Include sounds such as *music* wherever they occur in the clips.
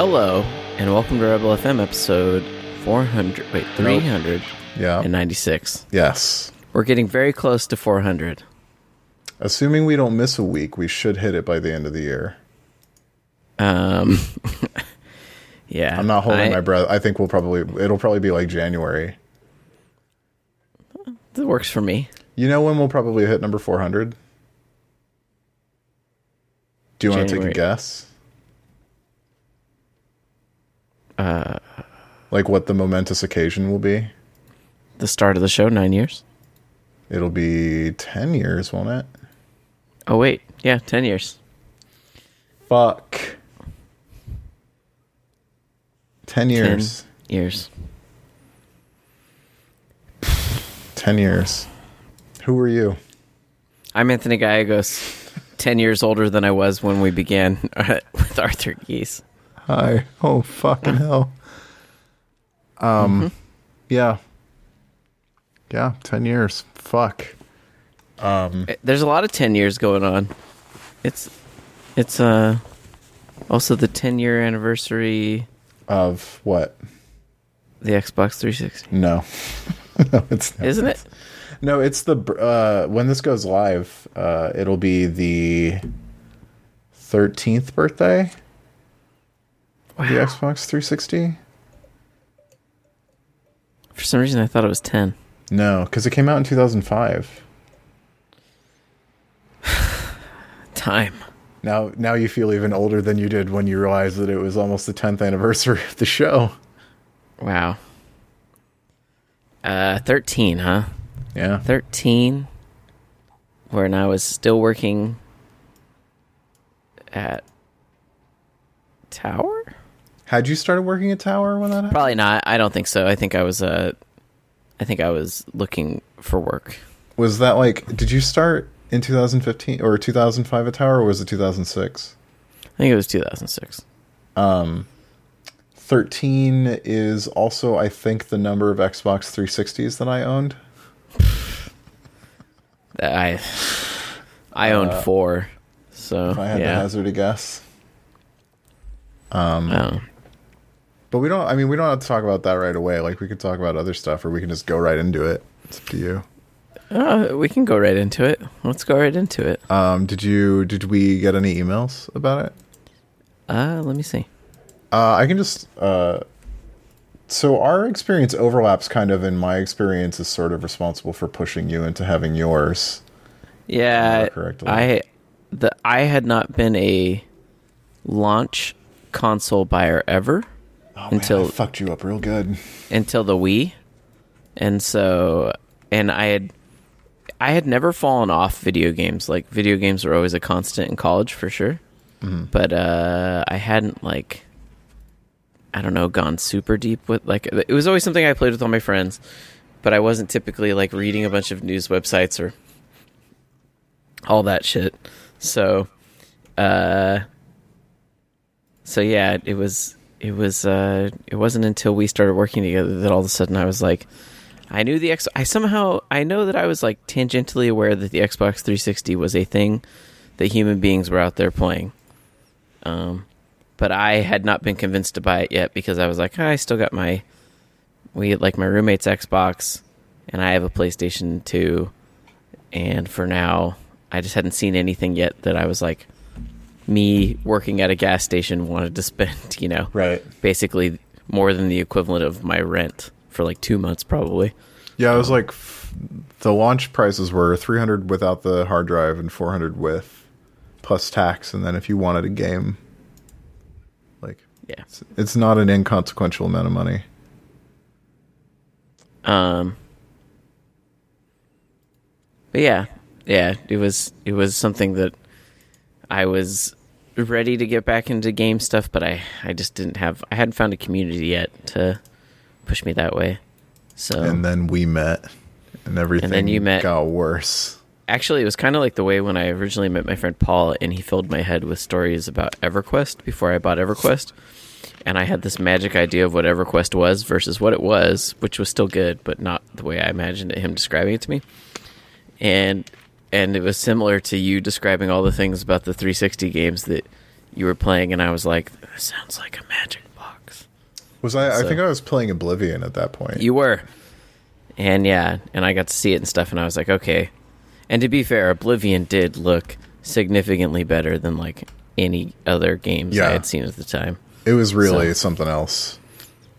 Hello, and welcome to Rebel FM episode 400. Wait, 396. Yeah. And 96. Yes. We're getting very close to 400. Assuming we don't miss a week, we should hit it by the end of the year. Um, *laughs* yeah. I'm not holding I- my breath. I think we'll probably it'll probably be like January. That works for me. You know when we'll probably hit number 400? Do you want to take a guess? Uh like what the momentous occasion will be? The start of the show, nine years. It'll be 10 years, won't it? Oh, wait. Yeah, 10 years. Fuck. 10 years. 10 years. 10 years. Who were you? I'm Anthony Gallegos, 10 years older than I was when we began *laughs* with Arthur Gies. Hi. Oh fucking hell. Um yeah. Yeah, 10 years. Fuck. Um, There's a lot of 10 years going on. It's, it's, uh, also the 10 year anniversary Of what? the Xbox 360. No. *laughs* no, it's not. Isn't it? No, it's the uh when this goes live, uh it'll be the 13th birthday of the Wow. Xbox 360. For some reason, I thought it was 10. No, cuz it came out in 2005. *sighs* Time. Now now you feel even older than you did when you realized that it was almost the 10th anniversary of the show. Wow. Uh, 13, huh? Yeah. 13, when I was still working at Tower? Had you started working at Tower when that happened? Probably not. I don't think so. I think I was, uh, I think I was looking for work. Was that like did you start in 2015 or 2005 at Tower or was it 2006? I think it was 2006. Um, 13 is also I think the number of Xbox 360s that I owned. *laughs* I, I owned four. So, If I had to hazard a guess. Oh. But we don't I mean we don't have to talk about that right away. Like we could talk about other stuff or we can just go right into it. It's up to you. Uh, we can go right into it. Let's go right into it. Um did you did we get any emails about it? Uh, let me see. Uh, I can just. Uh, so our experience overlaps kind of, and my experience is sort of responsible for pushing you into having yours. Yeah, correctly. I the I had not been a launch console buyer ever Oh, Until- man, I fucked you up real good. until the Wii, and so and I had I had never fallen off video games. Like video games were always a constant in college for sure, but uh, I hadn't like I don't know gone super deep with like it was always something I played with all my friends, but I wasn't typically like reading a bunch of news websites or all that shit. So, uh, so yeah, it was it was uh, it wasn't until we started working together that all of a sudden I was like, I knew the X. I somehow I know that I was like tangentially aware that the Xbox 360 was a thing that human beings were out there playing. Um, but I had not been convinced to buy it yet because I was like, "Ah, I still got my we like my roommate's Xbox, and I have a PlayStation 2, and for now, I just hadn't seen anything yet that I was like, me working at a gas station wanted to spend, *laughs* you know, Right. basically more than the equivalent of my rent for like two months probably. Yeah, it was like f- the launch prices were 300 without the hard drive and 400 with, plus tax, and then if you wanted a game, like Yeah. it's, it's not an inconsequential amount of money. Um. But yeah, yeah, it was it was something that I was ready to get back into game stuff, but I I just didn't have I hadn't found a community yet to push me that way. So And then we met, and everything and then you met. got worse. actually, it was kind of like the way when I originally met my friend Paul, and he filled my head with stories about EverQuest before I bought EverQuest. And I had this magic idea of what EverQuest was versus what it was, which was still good, but not the way I imagined it, him describing it to me. And and it was similar to you describing all the things about the 360 games that you were playing, and I was like, "This sounds like a magic box." Was I? I think I was playing Oblivion at that point. You were, and yeah, and I got to see it and stuff, and I was like, okay. And to be fair, Oblivion did look significantly better than like any other games Yeah. I had seen at the time. it was really So- something else.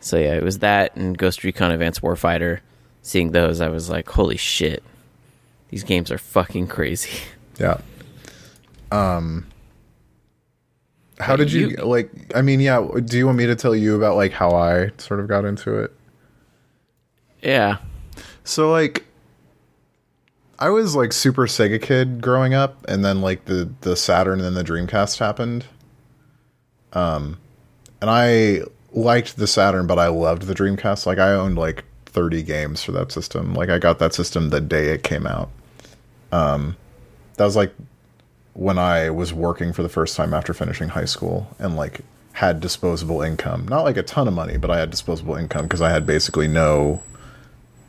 So yeah, it was that and Ghost Recon Advanced Warfighter. Seeing those, I was like, holy shit, these games are fucking crazy. *laughs* Yeah. Um. How did you, You- like? I mean, yeah. Do you want me to tell you about like how I sort of got into it? yeah, So like I was like super Sega kid growing up and then like the the Saturn and then the Dreamcast happened. Um and I liked the Saturn but I loved the Dreamcast. Like I owned like 30 games for that system. Like I got that system the day it came out. Um that was like when I was working for the first time after finishing high school and like had disposable income. Not like a ton of money, but I had disposable income because I had basically no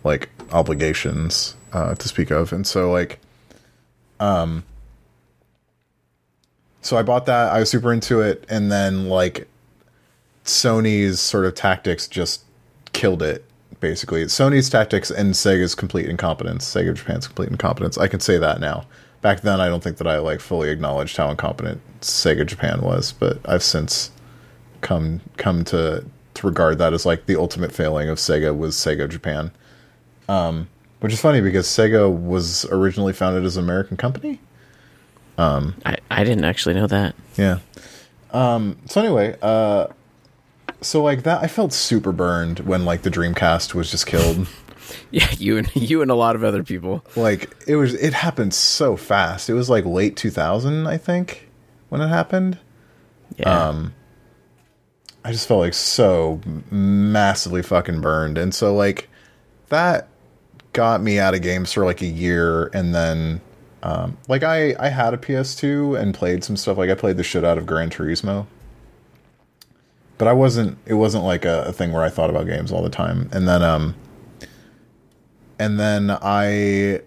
like obligations uh, to speak of, and so like, um, so I bought that. I was super into it, and then like, Sony's sort of tactics just killed it. Basically, Sony's tactics and Sega's complete incompetence. Sega Japan's complete incompetence. I can say that now. Back then, I don't think that I like fully acknowledged how incompetent Sega Japan was, but I've since come come to to regard that as like the ultimate failing of Sega was Sega Japan. Um, which is funny because Sega was originally founded as an American company. Um, I I didn't actually know that. Yeah. Um, so anyway, uh, so like that, I felt super burned when like the Dreamcast was just killed. *laughs* Yeah, you and you and a lot of other people. like it was, it happened so fast. It was like late 2000, I think, when it happened. Yeah, Um, I just felt like so massively fucking burned. And so like that got me out of games for like a year and then um like I I had a PS2 and played some stuff like I played the shit out of Gran Turismo. But I wasn't it wasn't like a, a thing where I thought about games all the time. And then um and then I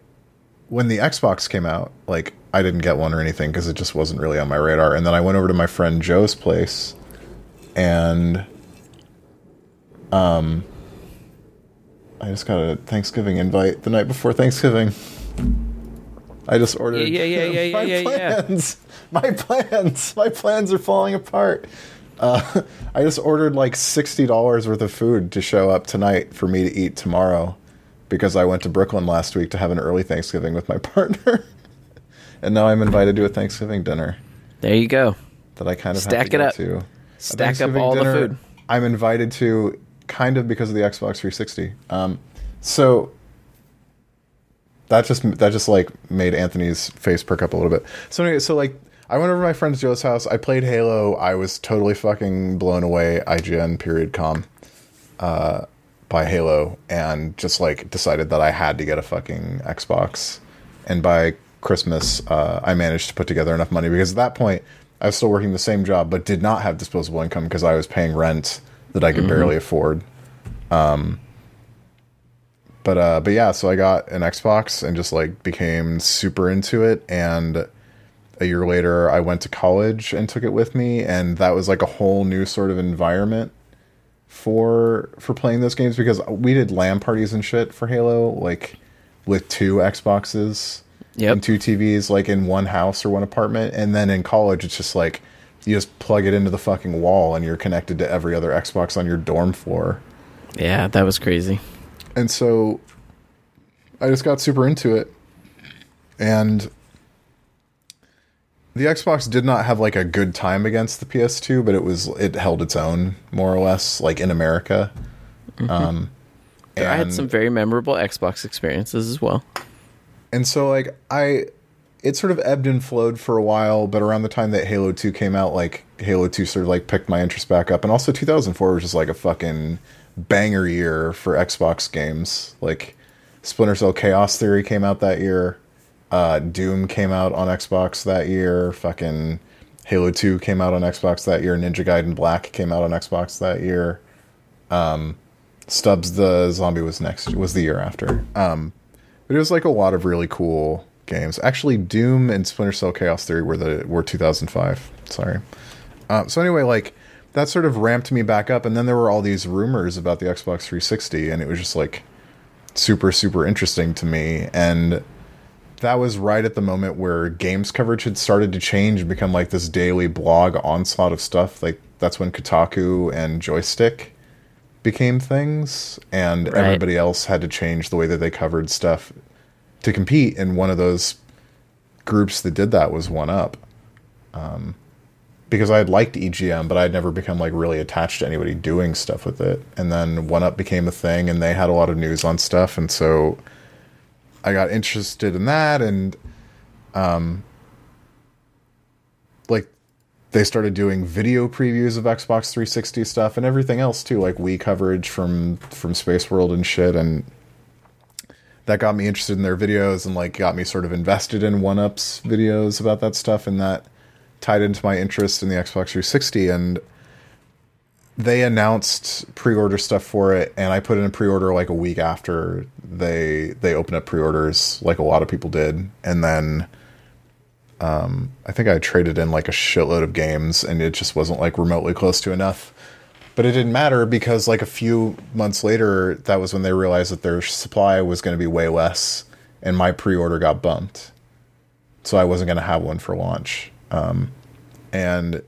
when the Xbox came out, like I didn't get one or anything because it just wasn't really on my radar. And then I went over to my friend Joe's place, and um, I just got a Thanksgiving invite the night before Thanksgiving. I just ordered. Yeah, yeah, yeah, *laughs* yeah, my yeah, yeah. plans. My plans. My plans are falling apart. Uh, *laughs* I just ordered like sixty dollars worth of food to show up tonight for me to eat tomorrow, because I went to Brooklyn last week to have an early Thanksgiving with my *laughs* partner, and now I'm invited to a Thanksgiving dinner there you go. that I kind of Stack have to it up. to. Stack up all the food. I'm invited to, kind of because of the Xbox 360. Um, so that just that just like made Anthony's face perk up a little bit. So anyway, so like I went over to my friend Joe's house. I played Halo. I was totally fucking blown away. IGN period com uh, by Halo, and just like decided that I had to get a fucking Xbox. And by Christmas, uh, I managed to put together enough money because at that point I was still working the same job, but did not have disposable income because I was paying rent that I could barely afford. Um, but uh, but yeah, so I got an Xbox and just like became super into it. And a year later, I went to college and took it with me, and that was like a whole new sort of environment for for playing those games because we did LAN parties and shit for Halo, like with two Xboxes Yep. and two TVs, like in one house or one apartment. And then in college, it's just like you just plug it into the fucking wall, and you're connected to every other Xbox on your dorm floor. Yeah, that was crazy. And so I just got super into it. And the Xbox did not have like a good time against the PS2, but it was it held its own more or less like in America. Um I had some very memorable Xbox experiences as well. And so like I it sort of ebbed and flowed for a while, but around the time that Halo 2 came out, like Halo 2 sort of like picked my interest back up. And also 2004 was just like a fucking banger year for Xbox games. Like Splinter Cell Chaos Theory came out that year. Uh, Doom came out on Xbox that year. Fucking Halo 2 came out on Xbox that year. Ninja Gaiden Black came out on Xbox that year. Um, Stubbs the Zombie was next was the year after. Um, but it was like a lot of really cool games. Actually, Doom and Splinter Cell Chaos Theory were the were 2005. Sorry. Um, so anyway, like that sort of ramped me back up, and then there were all these rumors about the Xbox 360, and it was just like super super interesting to me, and that was right at the moment where games coverage had started to change and become like this daily blog onslaught of stuff. Like that's when Kotaku and Joystiq became things, and Right. everybody else had to change the way that they covered stuff to compete. And one of those groups that did that was One Up. Um, because I had liked EGM, but I'd never become like really attached to anybody doing stuff with it. And then One Up became a thing, and they had a lot of news on stuff, and so I got interested in that, and um, like they started doing video previews of Xbox 360 stuff and everything else too, like Wii coverage from from Space World and shit, and that got me interested in their videos and like got me sort of invested in One Up's videos about that stuff, and that tied into my interest in the Xbox 360 and they announced pre-order stuff for it and I put in a pre-order like a week after they they opened up pre-orders like a lot of people did. And then um I think I traded in like a shitload of games and it just wasn't like remotely close to enough. But it didn't matter because like a few months later that was when they realized that their supply was going to be way less and my pre-order got bumped. So I wasn't going to have one for launch. Um and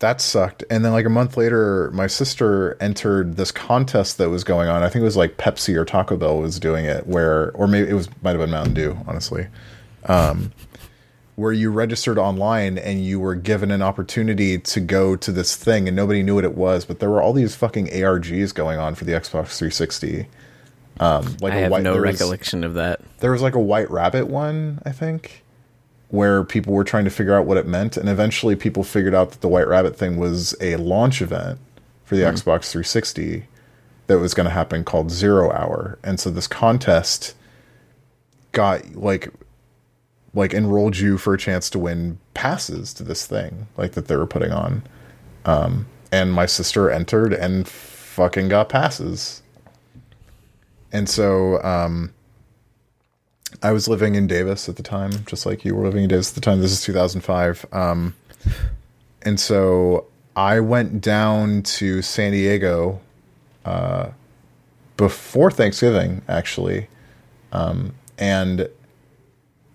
that sucked. And then like a month later, my sister entered this contest that was going on. I think it was like Pepsi or Taco Bell was doing it, where or maybe it was might have been Mountain Dew, honestly. Um, where you registered online and you were given an opportunity to go to this thing, and nobody knew what it was, but there were all these fucking ARGs going on for the Xbox 360. Um, like I a have white, no there was- recollection of that. there was like a white rabbit one, I think, where people were trying to figure out what it meant, and eventually people figured out that the white rabbit thing was a launch event for the Xbox 360 that was going to happen called Zero Hour, and so this contest got like like enrolled you for a chance to win passes to this thing like that they were putting on. Um and my sister entered and fucking got passes. And so um I was living in Davis at the time, just like you were living in Davis at the time. This is 2005. Um, and so I went down to San Diego uh, before Thanksgiving, actually. Um, and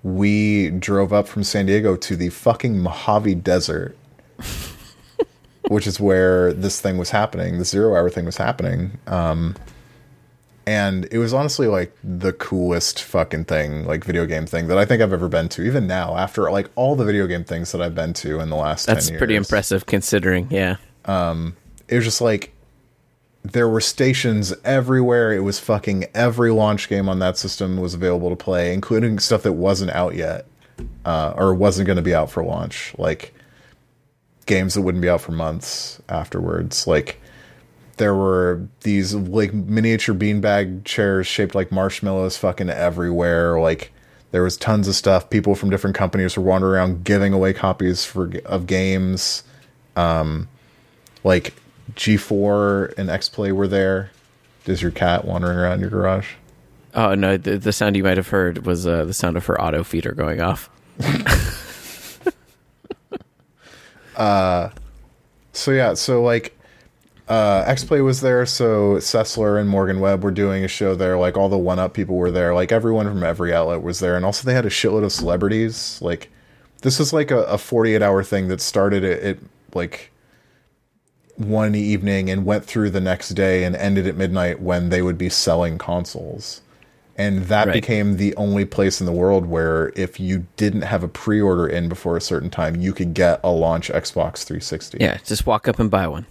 we drove up from San Diego to the fucking Mojave Desert, *laughs* which is where this thing was happening. The zero hour thing was happening. Um, and it was honestly like the coolest fucking thing like video game thing that i think i've ever been to even now after like all the video game things that i've been to in the last That's 10 years pretty impressive considering. Yeah. it was just like there were stations everywhere it was fucking every launch game on that system was available to play including stuff that wasn't out yet uh, or wasn't going to be out for launch like games that wouldn't be out for months afterwards like there were these like miniature beanbag chairs shaped like marshmallows fucking everywhere. Like there was tons of stuff. People from different companies were wandering around giving away copies for of games. Um like G4 and X-Play were there. Is your cat wandering around your garage? Oh no, the, the sound you might have heard was uh, the sound of her auto feeder going off. *laughs* uh, so yeah so like uh x-play was there so sessler and morgan webb were doing a show there. Like all the one up people were there. Like everyone from every outlet was there. And also they had a shitload of celebrities. Like this is like a, a 48 hour thing that started at, at like one evening and went through the next day and ended at midnight when they would be selling consoles. And that Right. became the only place in the world where if you didn't have a pre-order in before a certain time you could get a launch xbox 360 Yeah, just walk up and buy one.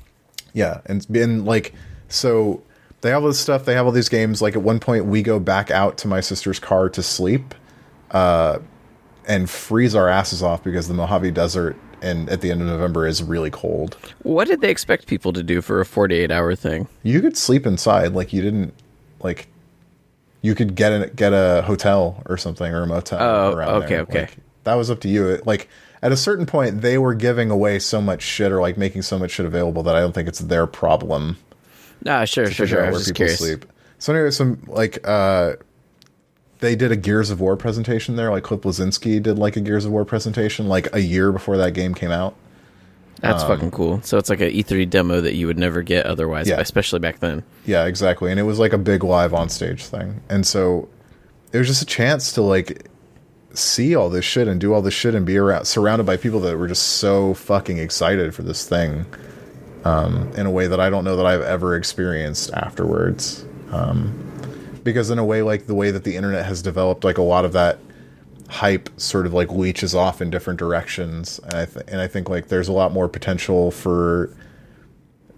Yeah, and and like so they have all this stuff. They have all these games. Like at one point, we go back out to my sister's car to sleep, uh, and freeze our asses off because the Mojave Desert and at the end of November is really cold. What did they expect people to do for a 48 hour thing? You could sleep inside, like you didn't like. You could get a get a hotel or something or a motel. Oh, around okay, there. okay. Like, that was up to you. It, like at a certain point, they were giving away so much shit or like making so much shit available that I don't think it's their problem. Ah, sure, sure, sure. I where was just people curious. sleep. So anyway, some like uh they did a Gears of War presentation there. Like Cliff Bleszinski did like a Gears of War presentation like a year before that game came out. That's Um, fucking cool. So it's like a E3 demo that you would never get otherwise, Yeah. especially back then. Yeah, exactly. And it was like a big live on stage thing. And so it was just a chance to like see all this shit and do all this shit and be around surrounded by people that were just so fucking excited for this thing. Um, in a way that I don't know that I've ever experienced afterwards. Um, because in a way like the way that the internet has developed like a lot of that hype sort of like leeches off in different directions and I th- and I think like there's a lot more potential for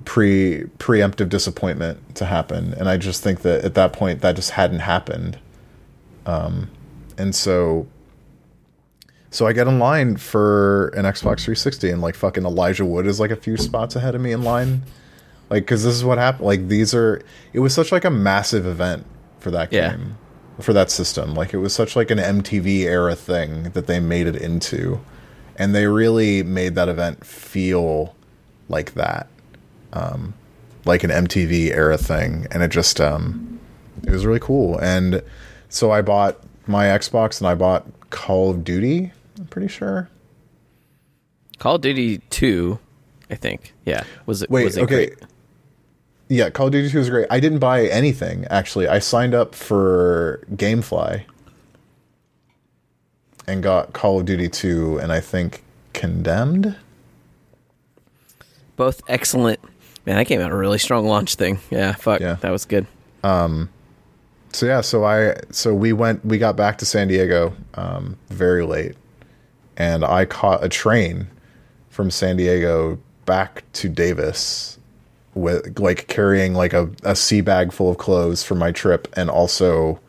pre preemptive disappointment to happen and i just think that at that point that just hadn't happened um and so so i get in line for an xbox 360 and like fucking elijah wood is like a few spots ahead of me in line like because this is what happened like these are it was such like a massive event for that Yeah. game for that system like it was such like an mtv era thing that they made it into and they really made that event feel like that um, like an MTV era thing, and it just um, it was really cool. And so I bought my Xbox and I bought Call of Duty. I'm pretty sure. Call of Duty 2, I think. Yeah. Was it Wait, was it okay. great? Yeah, Call of Duty 2 was great. I didn't buy anything actually. I signed up for GameFly and got Call of Duty 2 and I think Condemned. Both excellent. Man, that came out a really strong launch thing. Yeah, fuck. Yeah. That was good. Um so yeah, so I so we went we got back to San Diego um, very late, and I caught a train from San Diego back to Davis with like carrying like a, a sea bag full of clothes for my trip and also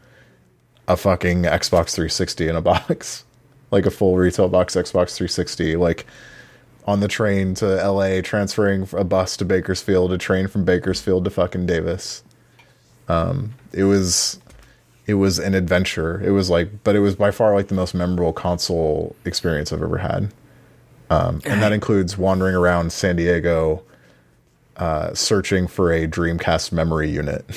a fucking Xbox 360 in a box. *laughs* like a full retail box Xbox 360 like on the train to LA transferring a bus to Bakersfield, a train from Bakersfield to fucking Davis Um, it was it was an adventure. It was like but it was by far like the most memorable console experience i've ever had. Um, and that includes wandering around san diego uh, searching for a dreamcast memory unit *laughs*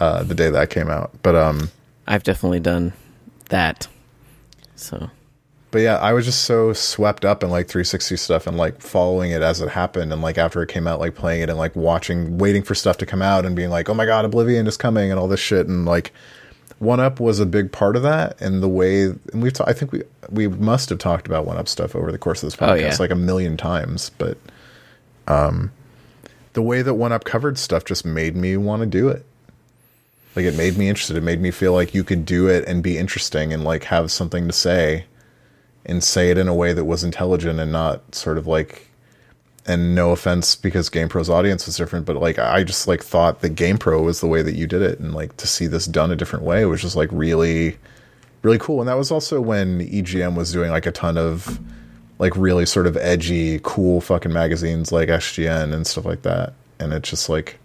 uh, the day that came out. But um I've definitely done that. So, but yeah i was just so swept up in like 360 stuff and like following it as it happened and like after it came out like playing it and like watching waiting for stuff to come out and being like oh my god oblivion is coming and all this shit. And like one up was a big part of that and the way and we've ta- i think we we must have talked about one up stuff over the course of this podcast Oh, yeah. like a million times. But um the way that one up covered stuff just made me want to do it. Like it made me interested. It made me feel like you could do it and be interesting and like have something to say and say it in a way that was intelligent and not sort of like and no offense because GamePro's audience was different, but like I just like thought that GamePro was the way that you did it and like to see this done a different way was just like really really cool. And that was also when EGM was doing like a ton of like really sort of edgy, cool fucking magazines like SGN and stuff like that. And it's just like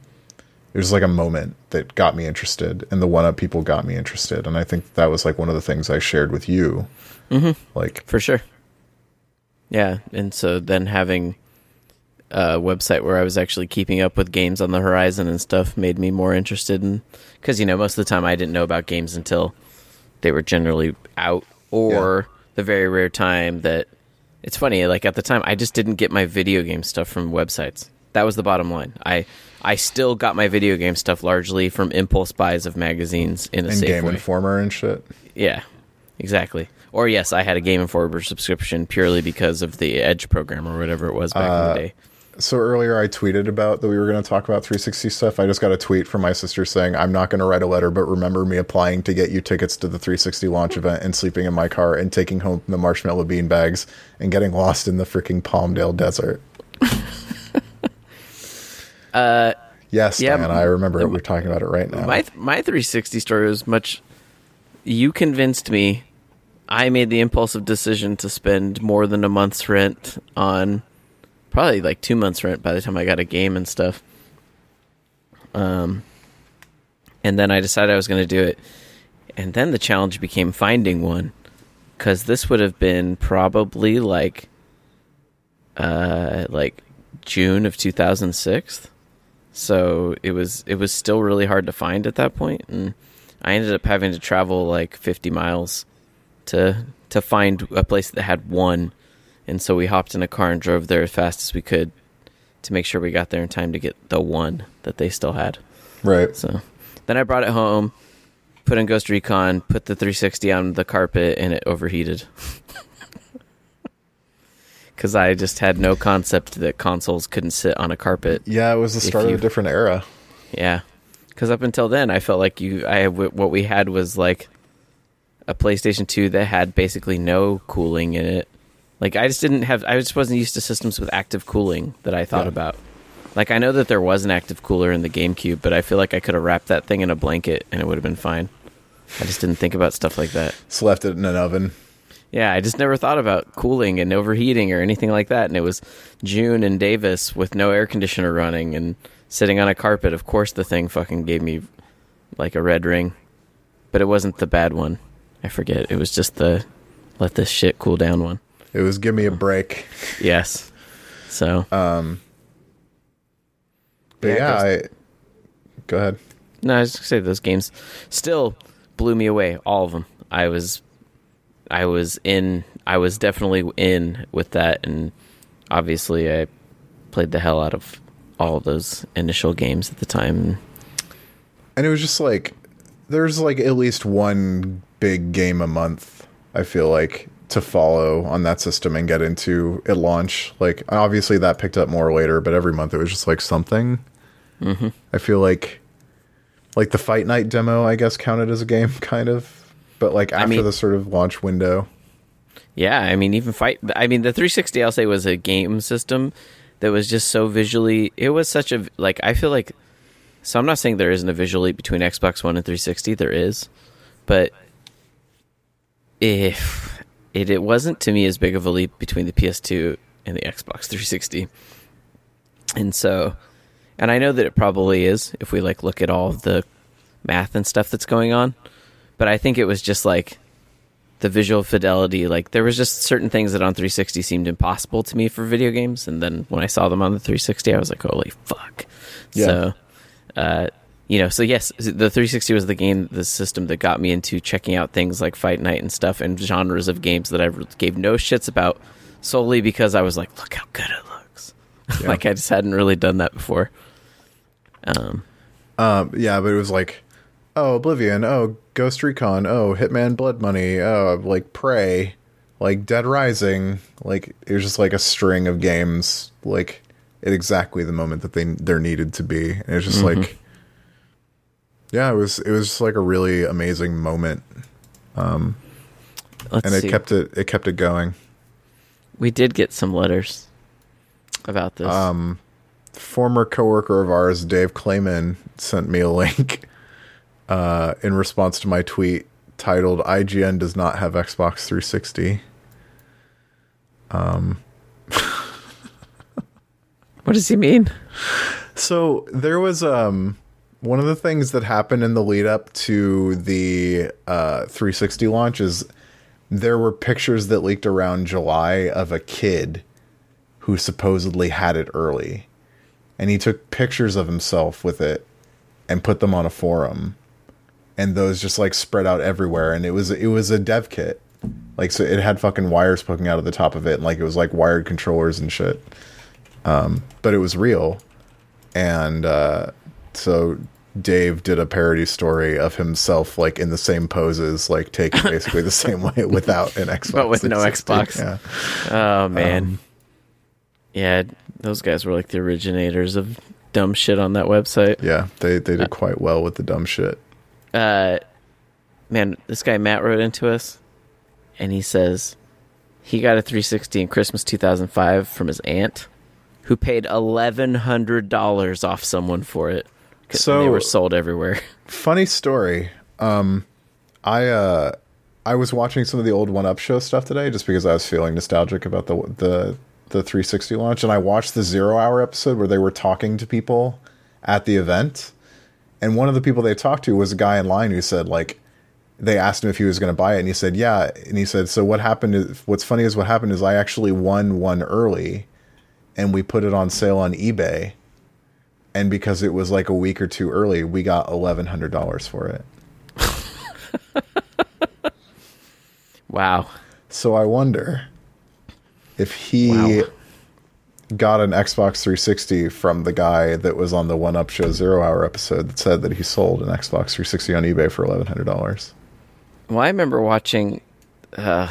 it was like a moment that got me interested and the one up people got me interested. And I think that was like one of the things I shared with you. Mm-hmm. Like for sure. Yeah, and so then having a website where I was actually keeping up with games on the horizon and stuff made me more interested in cuz you know most of the time I didn't know about games until they were generally out or the very rare time that it's funny like at the time I just didn't get my video game stuff from websites. That was the bottom line. I I still got my video game stuff largely from impulse buys of magazines in a and safe Game way. Informer and shit. Yeah, exactly. Or yes, I had a Game Informer subscription purely because of the Edge program or whatever it was back in the day. So earlier I tweeted about that we were going to talk about 360 stuff. I just got a tweet from my sister saying, I'm not going to write a letter, but remember me applying to get you tickets to the 360 launch event and sleeping in my car and taking home the marshmallow bean bags and getting lost in the freaking Palmdale desert. *laughs* Uh, Yes, Yeah, Dan, I remember it. We're talking about it right now. my my 360 story was much. You convinced me. I made the impulsive decision to spend more than a month's rent on, probably like two months' rent by the time I got a game and stuff. Um, and then I decided I was going to do it, and then the challenge became finding one, because this would have been probably like, uh, like June of 2006 so it was it was still really hard to find at that point and i ended up having to travel like 50 miles to to find a place that had one and so we hopped in a car and drove there as fast as we could to make sure we got there in time to get the one that they still had. Right. So then I brought it home, put in Ghost Recon, put the 360 on the carpet, and it overheated. *laughs* Because I just had no concept that consoles couldn't sit on a carpet. Yeah, it was the start you- of a different era. Yeah, because up until then, I felt like you, I what we had was like a PlayStation Two that had basically no cooling in it. Like I just didn't have, I just wasn't used to systems with active cooling that I thought Yeah. about. Like I know that there was an active cooler in the GameCube, but I feel like I could have wrapped that thing in a blanket and it would have been fine. I just didn't think about stuff like that. Just left it in an oven. Yeah, I just never thought about cooling and overheating or anything like that. And it was June in Davis with no air conditioner running and sitting on a carpet. Of course, the thing fucking gave me like a red ring, but it wasn't the bad one. I forget. It was just the let this shit cool down one. It was give me a break. Yes. So Um, but Yeah, yeah, I go ahead. no, I was gonna say those games still blew me away. All of them. I was, I was in. I was definitely in with that, and obviously I played the hell out of all of those initial games at the time. And it was just like there's like at least one big game a month. I feel like to follow on that system and get into at launch. Like obviously that picked up more later, but every month it was just like something. Mm-hmm. I feel like like the Fight Night demo, I guess, counted as a game, *laughs* kind of. But like after mean- the sort of launch window, Yeah, I mean, even fight. I mean, the 360, I'll say, was a game system that was just so visually. It was such a like. I feel like. So I'm not saying there isn't a visual leap between Xbox One and 360. There is, but if it it wasn't to me as big of a leap between the PS2 and the Xbox 360. And so, and I know that it probably is if we like look at all the math and stuff that's going on, but I think it was just like the visual fidelity like there was just certain things that on 360 seemed impossible to me for video games and then when i saw them on the 360 i was like holy fuck Yeah. so uh you know so yes the 360 was the game the system that got me into checking out things like fight night and stuff and genres of games that i gave no shits about solely because i was like look how good it looks *laughs* Yeah. like i just hadn't really done that before um Um, yeah, but it was like, oh, Oblivion, oh, Ghost Recon, oh, Hitman Blood Money, oh, like Prey, like Dead Rising, like it was just like a string of games, like at exactly the moment that they there needed to be. And it was just like, yeah, it was it was just like a really amazing moment, let's and it see kept it it kept it going. we did get some letters about this Um, former coworker of ours, Dave Clayman, sent me a link *laughs* uh, in response to my tweet titled "IGN does not have Xbox 360." Um, *laughs* what does he mean So there was um one of the things that happened in the lead up to the uh, 360 launch is there were pictures that leaked around July of a kid who supposedly had it early, and he took pictures of himself with it and put them on a forum, and those just like spread out everywhere, and it was it was a dev kit. Like so, it had fucking wires poking out of the top of it, and like it was like wired controllers and shit. Um, but it was real, and uh, so Dave did a parody story of himself like in the same poses, like taken basically the same way *laughs* without an Xbox, But with no Xbox. Yeah, Oh man. Um, yeah, those guys were like the originators of dumb shit on that website. yeah, they they did quite well with the dumb shit. Uh man, this guy Matt wrote into us and he says he got a 360 in Christmas 2005 from his aunt who paid $1100 off someone for it. So- they were sold everywhere. *laughs* Funny story. Um, I uh, I was watching some of the old One Up Show stuff today, just because I was feeling nostalgic about the the the 360 launch, and I watched the Zero Hour episode where they were talking to people at the event, and one of the people they talked to was a guy in line who said like they asked him if he was going to buy it, and he said yeah, and he said so what happened is what's funny is what happened is I actually won one early, and we put it on sale on eBay. And because it was like a week or two early, we got eleven hundred dollars for it. Wow. So I wonder if he Wow. got an Xbox 360 from the guy that was on the One Up Show Zero Hour episode that said that he sold an Xbox 360 on eBay for eleven hundred dollars. Well, I remember watching uh,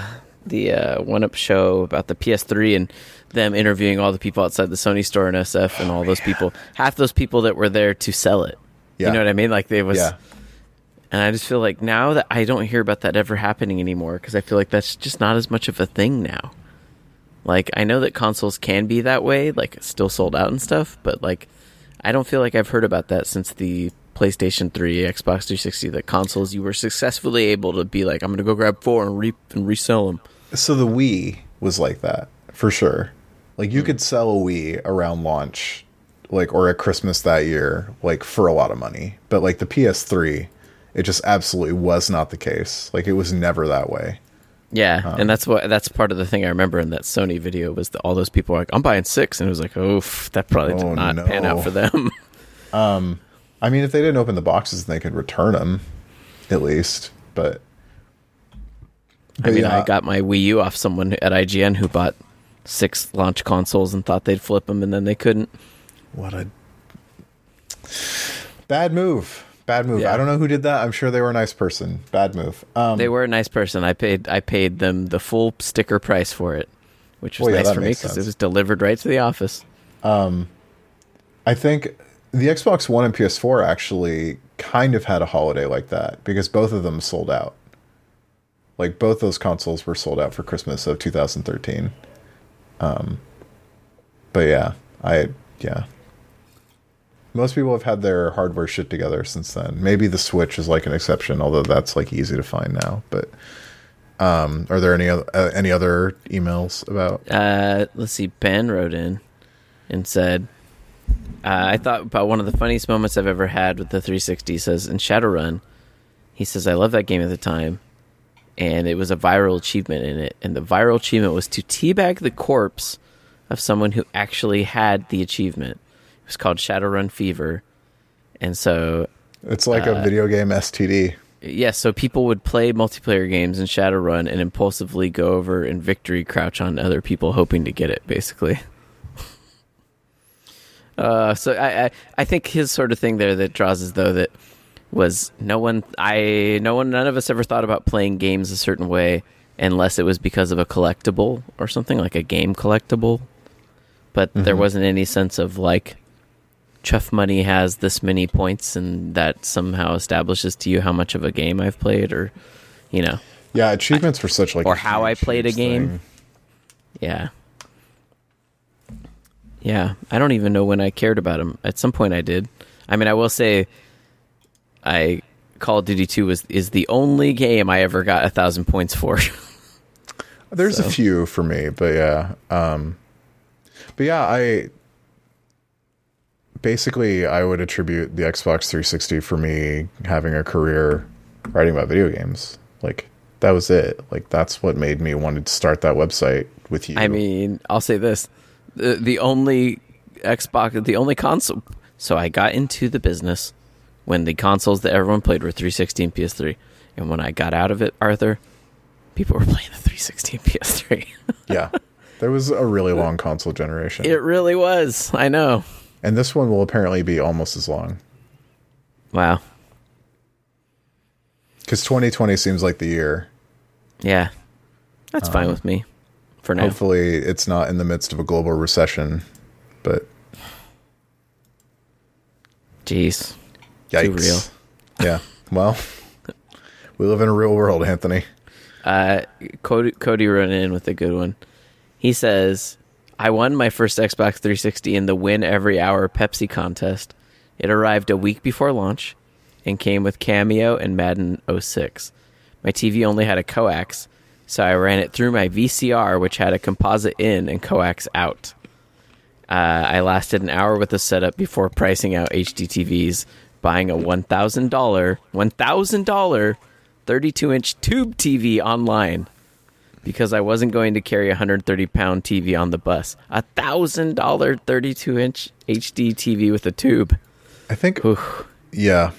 the uh, One Up show about the PS3 and them interviewing all the people outside the Sony store in SF and all those oh, people. Half those people that were there to sell it. Yeah. You know what I mean? Like they was. Yeah, And I just feel like now that I don't hear about that ever happening anymore because I feel like that's just not as much of a thing now. Like I know that consoles can be that way, like still sold out and stuff, but like I don't feel like I've heard about that since the PlayStation 3, Xbox 360, the consoles you were successfully able to be like I'm going to go grab four and re- and resell them. so the Wii was like that for sure. Like you could sell a Wii around launch, like or at Christmas that year, like for a lot of money. But like the PS3, it just absolutely was not the case. Like it was never that way. Yeah, and that's what that's part of the thing I remember in that Sony video was that all those people were like I'm buying 6 and it was like, "Oof, that probably Oh, did not no. pan out for them." *laughs* Um, I mean, if they didn't open the boxes, they could return them, at least. But I mean, yeah. I got my Wii U off someone at IGN who bought six launch consoles and thought they'd flip them, and then they couldn't. what a bad move. Bad move. Yeah. I don't know who did that. I'm sure they were a nice person. Bad move. Um, They were a nice person. I paid I paid them the full sticker price for it, which was Well, nice that for me because it was delivered right to the office. I think the Xbox One and PS4 actually kind of had a holiday like that because both of them sold out. Like both those consoles were sold out for Christmas of 2013. Um, but yeah, I yeah. Most people have had their hardware shit together since then. Maybe the Switch is like an exception, although that's like easy to find now. But um, are there any other, uh, any other emails about? Uh, let's see. Ben wrote in and said, uh, "I thought about one of the funniest moments I've ever had with the 360." Says in Shadowrun, he says, "I love that game at the time." And it was a viral achievement in it, and the viral achievement was to teabag the corpse of someone who actually had the achievement. It was called Shadowrun Fever, and so It's like a video game STD. Yes, so people would play multiplayer games in Shadowrun and impulsively go over and victory crouch on other people, hoping to get it. Basically, *laughs* uh, so I, I I think his sort of thing there that draws as though that was no one I no one none of us ever thought about playing games a certain way unless it was because of a collectible or something like a game collectible, but there mm-hmm. wasn't any sense of like Chuff Money has this many points, and that somehow establishes to you how much of a game I've played, or you know, Yeah, achievements were such like or how I played a game. thing. yeah, yeah. I don't even know when I cared about them. At some point, I did. I mean, I will say, I Call of Duty Two was is the only game I ever got a thousand points for. *laughs* There's So. a few for me, but yeah. Um but yeah, I basically I would attribute the Xbox 360 for me having a career writing about video games. Like that was it. Like that's what made me want to start that website with you. I mean, I'll say this: the the only Xbox, the only console. So I got into the business when the consoles that everyone played were 360 and PS3, and when I got out of it, Arthur, people were *laughs* playing the 360 and PS3. yeah. There was a really long console generation. it really was. I know. and this one will apparently be almost as long. Wow. Cuz 2020 seems like the year. Yeah, that's fine um, with me for now. Hopefully it's not in the midst of a global recession, but Jeez. Yikes. Too real. Yeah. Well, we live in a real world, Anthony. Uh, Cody, Cody wrote in with a good one. He says, I won my first Xbox 360 in the Win Every Hour Pepsi contest. It arrived a week before launch and came with Kameo and Madden 06. My TV only had a coax, so I ran it through my VCR, which had a composite in and coax out. Uh, I lasted an hour with the setup before pricing out HD TVs, buying a $1,000, $1,000 32 inch tube TV online because I wasn't going to carry a 130 pound TV on the bus. A thousand dollar 32 inch HD TV with a tube. I think, Oof. yeah.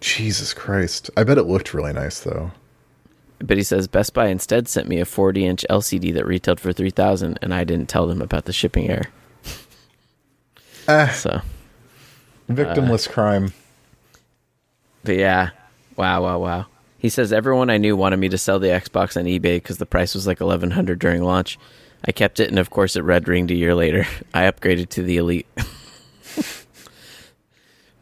Jesus Christ. I bet it looked really nice, though. but he says Best Buy instead sent me a 40 inch LCD that retailed for 3000 and I didn't tell them about the shipping error. Ah, So, victimless crime. But yeah, wow, wow, wow. He says everyone I knew wanted me to sell the Xbox on eBay because the price was like 1100 during launch. I kept it, and of course, it red ringed a year later. *laughs* I upgraded to the Elite. *laughs*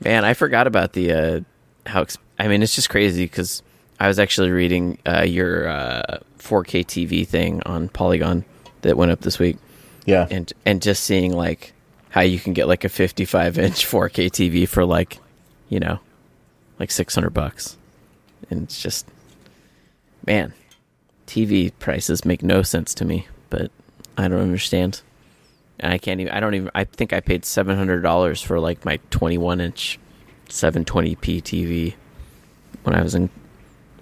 Man, I forgot about the uh, how. Ex- I mean, it's just crazy because I was actually reading uh, your uh, 4K TV thing on Polygon that went up this week, Yeah. and and just seeing like how you can get like a 55 inch 4K TV for like, you know, like 600 bucks, and it's just, man, TV prices make no sense to me, but I don't understand. And I can't even. I don't even. I think I paid seven hundred dollars for like my twenty-one inch, seven twenty p TV when I was in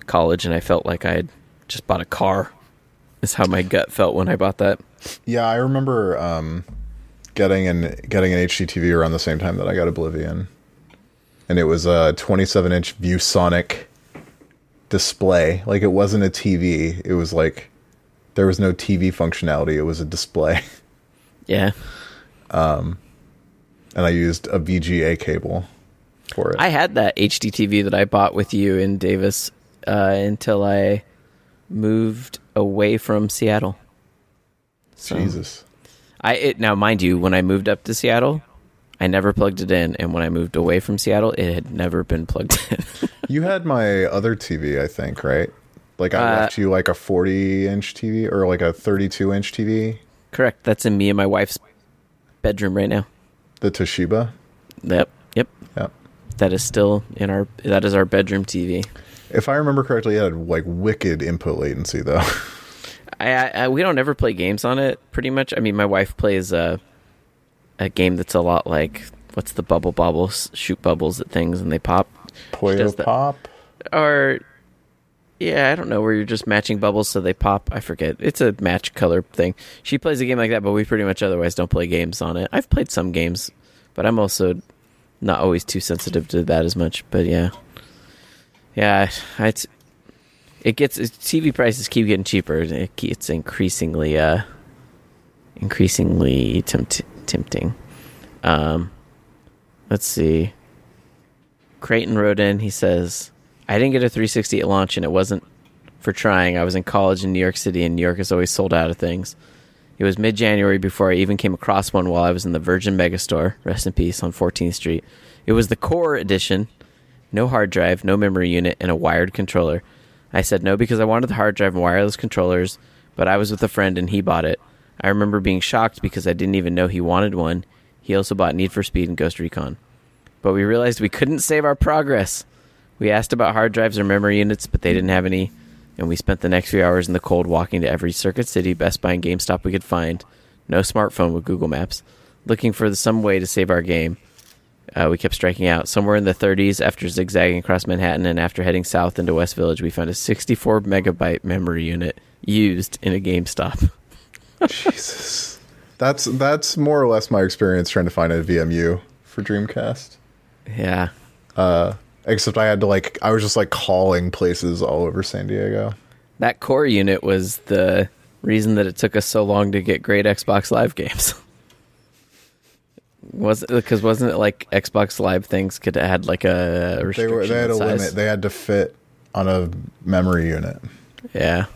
college, and I felt like I had just bought a car. Is how my gut felt when I bought that. Yeah, I remember um, getting an getting an HDTV around the same time that I got Oblivion, and it was a 27 inch ViewSonic display. Like it wasn't a TV. It was like there was no TV functionality. It was a display, *laughs* Yeah, Um, and I used a VGA cable for it. I had that HDTV that I bought with you in Davis uh, until I moved away from Seattle. So- Jesus. I it now mind you, when I moved up to Seattle, I never plugged it in, and when I moved away from Seattle, it had never been plugged in. *laughs* You had my other TV, I think, right? Like I Uh, left you like a 40 inch TV or like a 32 inch TV, Correct. That's in me and my wife's bedroom right now. the Toshiba. Yep. Yep. Yeah. That is still in our. That is our bedroom TV. If I remember correctly, it had like wicked input latency though. I, *laughs* I, I we don't ever play games on it. Pretty much. I mean, my wife plays a a game that's a lot like what's the bubble bobbles shoot bubbles at things and they pop. Puyo that. Pop. or yeah, I don't know where you're just matching bubbles so they pop. I forget. It's a match color thing. She plays a game like that, but we pretty much otherwise don't play games on it. I've played some games, but I'm also not always too sensitive to that as much. But yeah, yeah, it's it gets TV prices keep getting cheaper. It, it's increasingly uh increasingly tempt- tempting. Um, let's see. Creighton wrote in. He says, "I didn't get a 360 at launch, and it wasn't for trying. I was in college in New York City, and New York is always sold out of things. It was mid-January before I even came across one while I was in the Virgin Megastore. Rest in peace on 14th Street. It was the Core edition, no hard drive, no memory unit, and a wired controller. I said no because I wanted the hard drive and wireless controllers, but I was with a friend and he bought it. I remember being shocked because I didn't even know he wanted one. He also bought Need for Speed and Ghost Recon." but we realized we couldn't save our progress. We asked about hard drives or memory units, but they didn't have any, and we spent the next few hours in the cold walking to every Circuit City, Best Buy, and GameStop we could find. No smartphone with Google Maps, looking for some way to save our game. Uh, we kept striking out. Somewhere in the 30s, after zigzagging across Manhattan and after heading south into West Village, we found a 64 megabyte memory unit used in a GameStop. *laughs* Jesus. That's that's more or less my experience trying to find a VMU for Dreamcast. yeah. Uh, except I had to like I was just like calling places all over San Diego. That core unit was the reason that it took us so long to get great Xbox Live games. *laughs* was because wasn't it like Xbox Live things could add like a restriction? They were they had a size? limit. They had to fit on a memory unit. Yeah.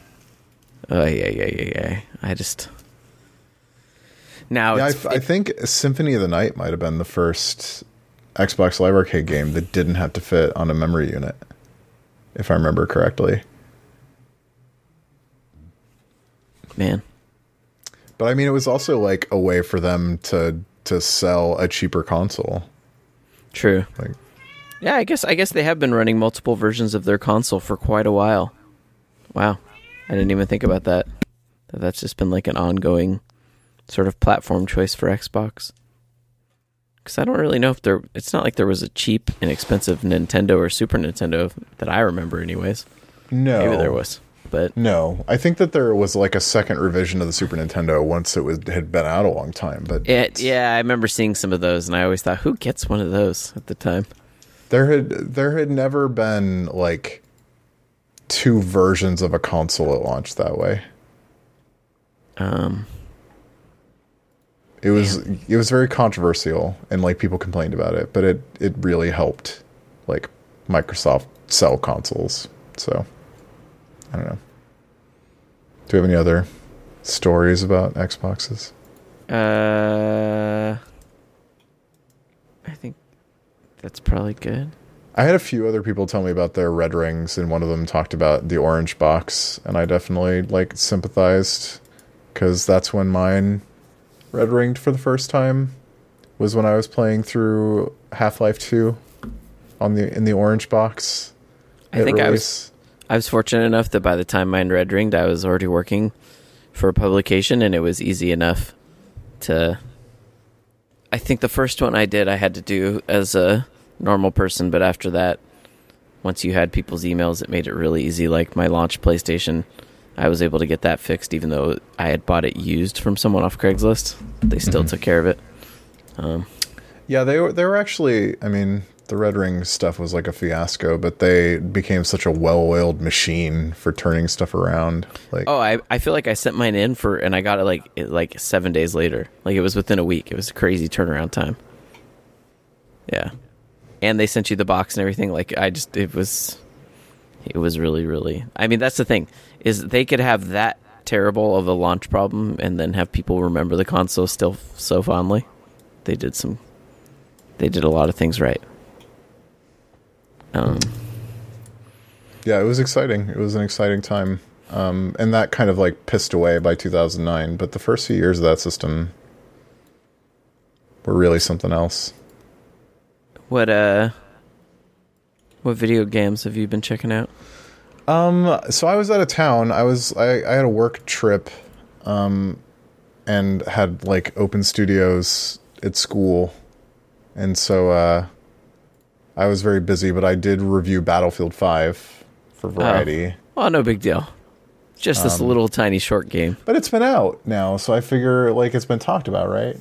Oh yeah, yeah, yeah, yeah. I just now Yeah, I, it's, I think Symphony of the Night might have been the first Xbox Live Arcade game that didn't have to fit on a memory unit, if I remember correctly. man. But I mean, it was also like a way for them to to sell a cheaper console. True. Like, Yeah, I guess I guess they have been running multiple versions of their console for quite a while. Wow. I didn't even think about. That that's just been like an ongoing sort of platform choice for Xbox. Cuz I don't really know if there it's not like there was a cheap and expensive Nintendo or Super Nintendo that I remember anyways. no, Maybe there was. But No, I think that there was like a second revision of the Super Nintendo once it was had been out a long time. But it, yeah, I remember seeing some of those and I always thought who gets one of those at the time? there had there had never been like two versions of a console at launch that way. Um, It was it was very controversial and like people complained about it, but it it really helped like Microsoft sell consoles. So I don't know. Do you have any other stories about Xboxes? uh, I think that's probably good. I had a few other people tell me about their red rings, and one of them talked about the orange box, and I definitely like sympathized because that's when mine red ringed for the first time. Was when I was playing through Half Life Two on the in the orange box. I think I was. I was fortunate enough that by the time mine red ringed, I was already working for a publication, and it was easy enough to. I think the first one I did, I had to do as a normal person, but after that, once you had people's emails, it made it really easy. Like my launch PlayStation, I was able to get that fixed, even though I had bought it used from someone off Craigslist. They still Mhm. took care of it. Um, Yeah, they were they were actually. I mean, the red ring stuff was like a fiasco, but they became such a well-oiled machine for turning stuff around. Like, Oh, I, I feel like I sent mine in for and I got it like it, like seven days later. Like it was within a week. It was a crazy turnaround time. Yeah, and they sent you the box and everything. Like I just it was, it was really really. I mean that's the thing is they could have that terrible of a launch problem and then have people remember the console still so fondly. They did some, they did a lot of things right. Um, yeah, it was exciting. It was an exciting time, um, and that kind of like pissed away by 2009. But the first few years of that system were really something else. what uh, what video games have you been checking out? Um, so I was out of town. I was I, I had a work trip, um, and had like open studios at school, and so uh, I was very busy. But I did review Battlefield Five for Variety. Well, no big deal. Just this Um, little tiny short game. But it's been out now, so I figure like it's been talked about, right?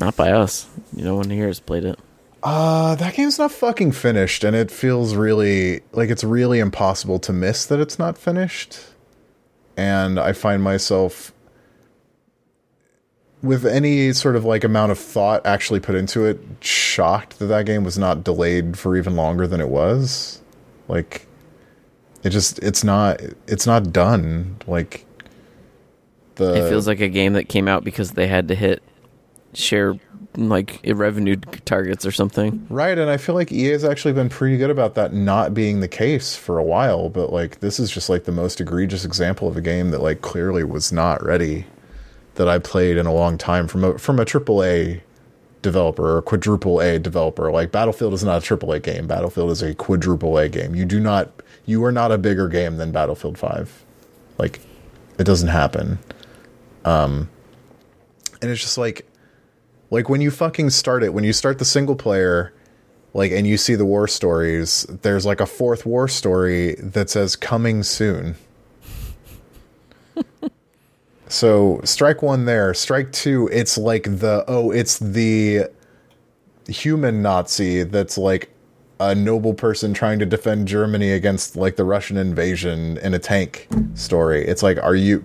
Not by us. No one here has played it. Uh, that game's not fucking finished, and it feels really like it's really impossible to miss that it's not finished. And I find myself with any sort of like amount of thought actually put into it, shocked that that game was not delayed for even longer than it was. Like, it just it's not it's not done. Like, the It feels like a game that came out because they had to hit share like revenue targets or something. Right, and I feel like EA has actually been pretty good about that not being the case for a while, but like this is just like the most egregious example of a game that like clearly was not ready that I played in a long time from a from a triple A developer or a quadruple A developer. Like Battlefield is not a triple A game. Battlefield is a quadruple A game. You do not you are not a bigger game than Battlefield 5. Like it doesn't happen. Um and it's just like like when you fucking start it, when you start the single player, like and you see the war stories, there's like a fourth war story that says coming soon. *laughs* so strike one there. Strike two, it's like the oh, it's the human Nazi that's like a noble person trying to defend Germany against like the Russian invasion in a tank story. It's like, are you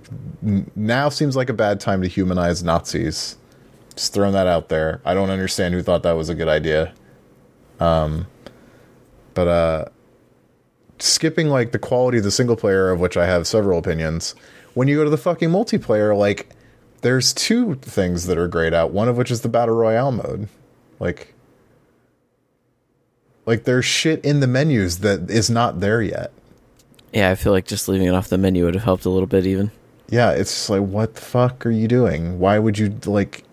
now seems like a bad time to humanize Nazis? Just throwing that out there. I don't understand who thought that was a good idea. Um, but uh, skipping like the quality of the single player, of which I have several opinions. When you go to the fucking multiplayer, like there's two things that are grayed out. One of which is the battle royale mode. Like, like there's shit in the menus that is not there yet. Yeah, I feel like just leaving it off the menu would have helped a little bit even. Yeah, it's just like what the fuck are you doing? Why would you like?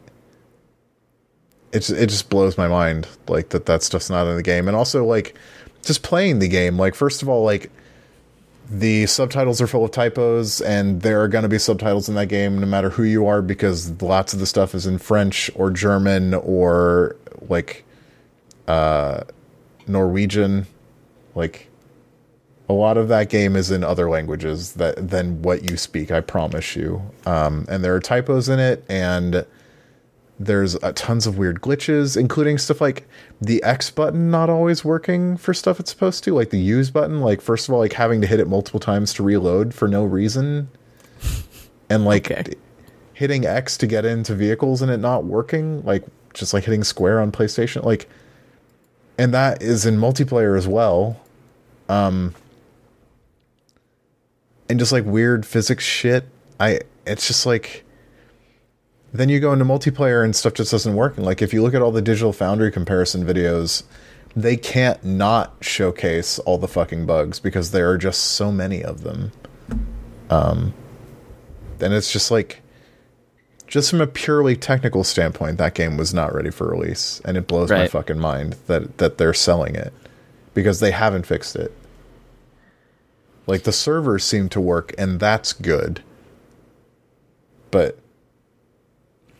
It's it just blows my mind like that that stuff's not in the game, and also like just playing the game. Like first of all, like the subtitles are full of typos, and there are going to be subtitles in that game no matter who you are because lots of the stuff is in French or German or like uh Norwegian, like a lot of that game is in other languages that than what you speak. I promise you. Um, and there are typos in it, and there's uh, tons of weird glitches, including stuff like the X button not always working for stuff it's supposed to, like the use button. Like first of all, like having to hit it multiple times to reload for no reason, and like Okay. hitting X to get into vehicles and it not working, like just like hitting square on PlayStation, like, and that is in multiplayer as well. Um, and just like weird physics shit. I it's just like then you go into multiplayer and stuff just doesn't work. And like if you look at all the Digital Foundry comparison videos, they can't not showcase all the fucking bugs because there are just so many of them. Um, and it's just like just from a purely technical standpoint, that game was not ready for release, and it blows my fucking mind that that they're selling it because they haven't fixed it. Like the servers seem to work, and that's good, but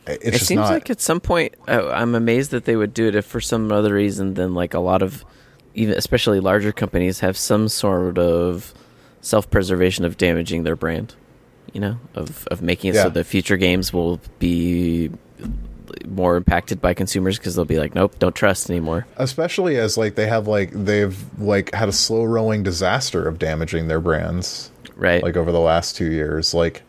it just seems not. like at some point I'm amazed that they would do it if for some other reason than like a lot of even especially larger companies have some sort of self-preservation of damaging their brand. You know, of of making it Yeah. so the future games will be more impacted by consumers because they'll be like, nope, don't trust anymore. especially as like they have like they've like had a slow rolling disaster of damaging their brands Right. like over the last two years like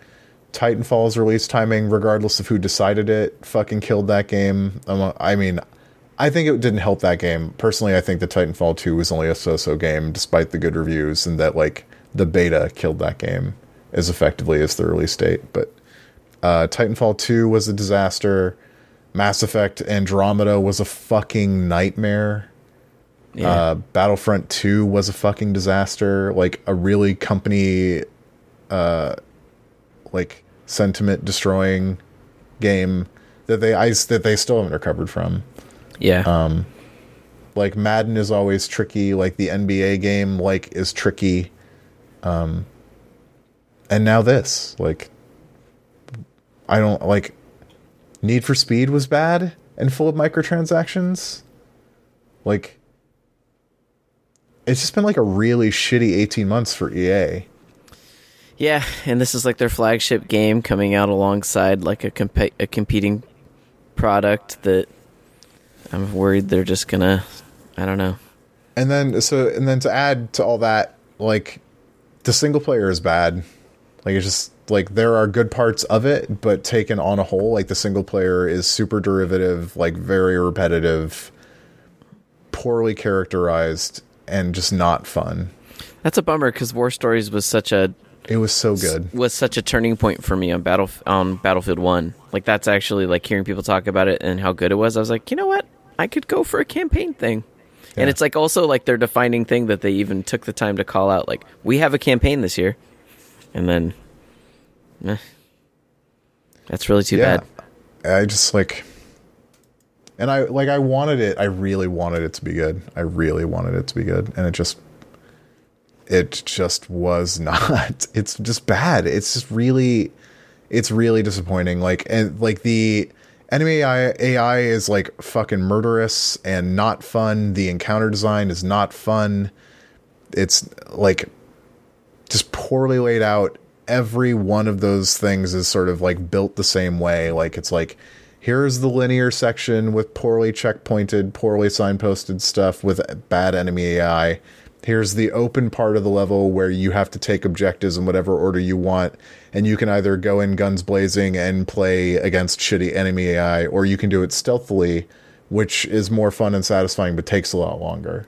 titanfall's release timing regardless of who decided it fucking killed that game. Um, i mean i think it didn't help that game. Personally i think the titanfall 2 was only a so-so game despite the good reviews and that like the beta killed that game as effectively as the release date. But uh, titanfall 2 was a disaster. Mass effect andromeda was a fucking nightmare. Yeah. uh, Battlefront 2 was a fucking disaster. Like a really company, uh, like sentiment destroying game that they I, that they still haven't recovered from. yeah. um, Like Madden is always tricky. Like the NBA game, like is tricky. Um, and now this, like, I don't like. Need for Speed was bad and full of microtransactions. Like, it's just been like a really shitty 18 months for EA. Yeah, and this is like their flagship game coming out alongside like a comp- a competing product that I'm worried they're just gonna I don't know. And then so and then to add to all that, like the single player is bad. Like it's just like there are good parts of it, but taken on a whole, like the single player is super derivative, like very repetitive, poorly characterized, and just not fun. That's a bummer because War Stories was such a It was so good. was such a turning point for me on battle on Battlefield One. Like that's actually like hearing people talk about it and how good it was. I was like, you know what, I could go for a campaign thing. Yeah. And it's like also like their defining thing that they even took the time to call out. Like we have a campaign this year, and then, eh, that's really too yeah. bad. I just like and I like I wanted it, I really wanted it to be good. I really wanted it to be good. And it just it just was not. *laughs* It's just bad. It's just really it's really disappointing. Like and like the enemy AI, AI is like fucking murderous and not fun. The encounter design is not fun. It's like just poorly laid out. Every one of those things is sort of like built the same way. Like it's like here's the linear section with poorly checkpointed, poorly signposted stuff with bad enemy AI. Here's the open part of the level where you have to take objectives in whatever order you want, and you can either go in guns blazing and play against shitty enemy AI, or you can do it stealthily, which is more fun and satisfying but takes a lot longer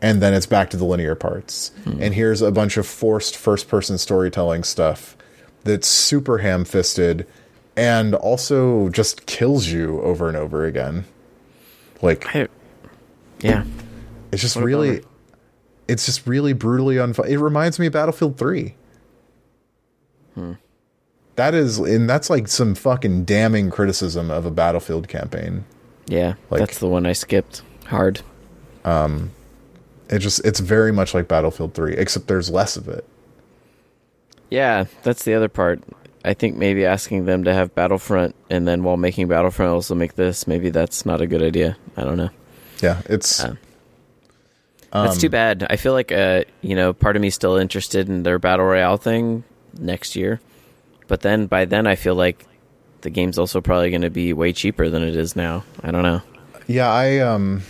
and then it's back to the linear parts. Hmm. And here's a bunch of forced first person storytelling stuff that's super ham fisted and also just kills you over and over again. Like I, yeah, it's just what really. It's just really brutally unfun. It reminds me of Battlefield 3. That is and that's like some fucking damning criticism of a Battlefield campaign. yeah. Like- that's the one I skipped hard. Um, It just it's very much like Battlefield 3 except there's less of it. Yeah, that's the other part. I think maybe asking them to have Battlefront and then while making Battlefront also make this, maybe that's not a good idea. I don't know. Yeah, it's Uh, That's too bad. I feel like uh, you know, part of me is still interested in their battle royale thing next year. But then by then I feel like the game's also probably going to be way cheaper than it is now. I don't know. Yeah, I um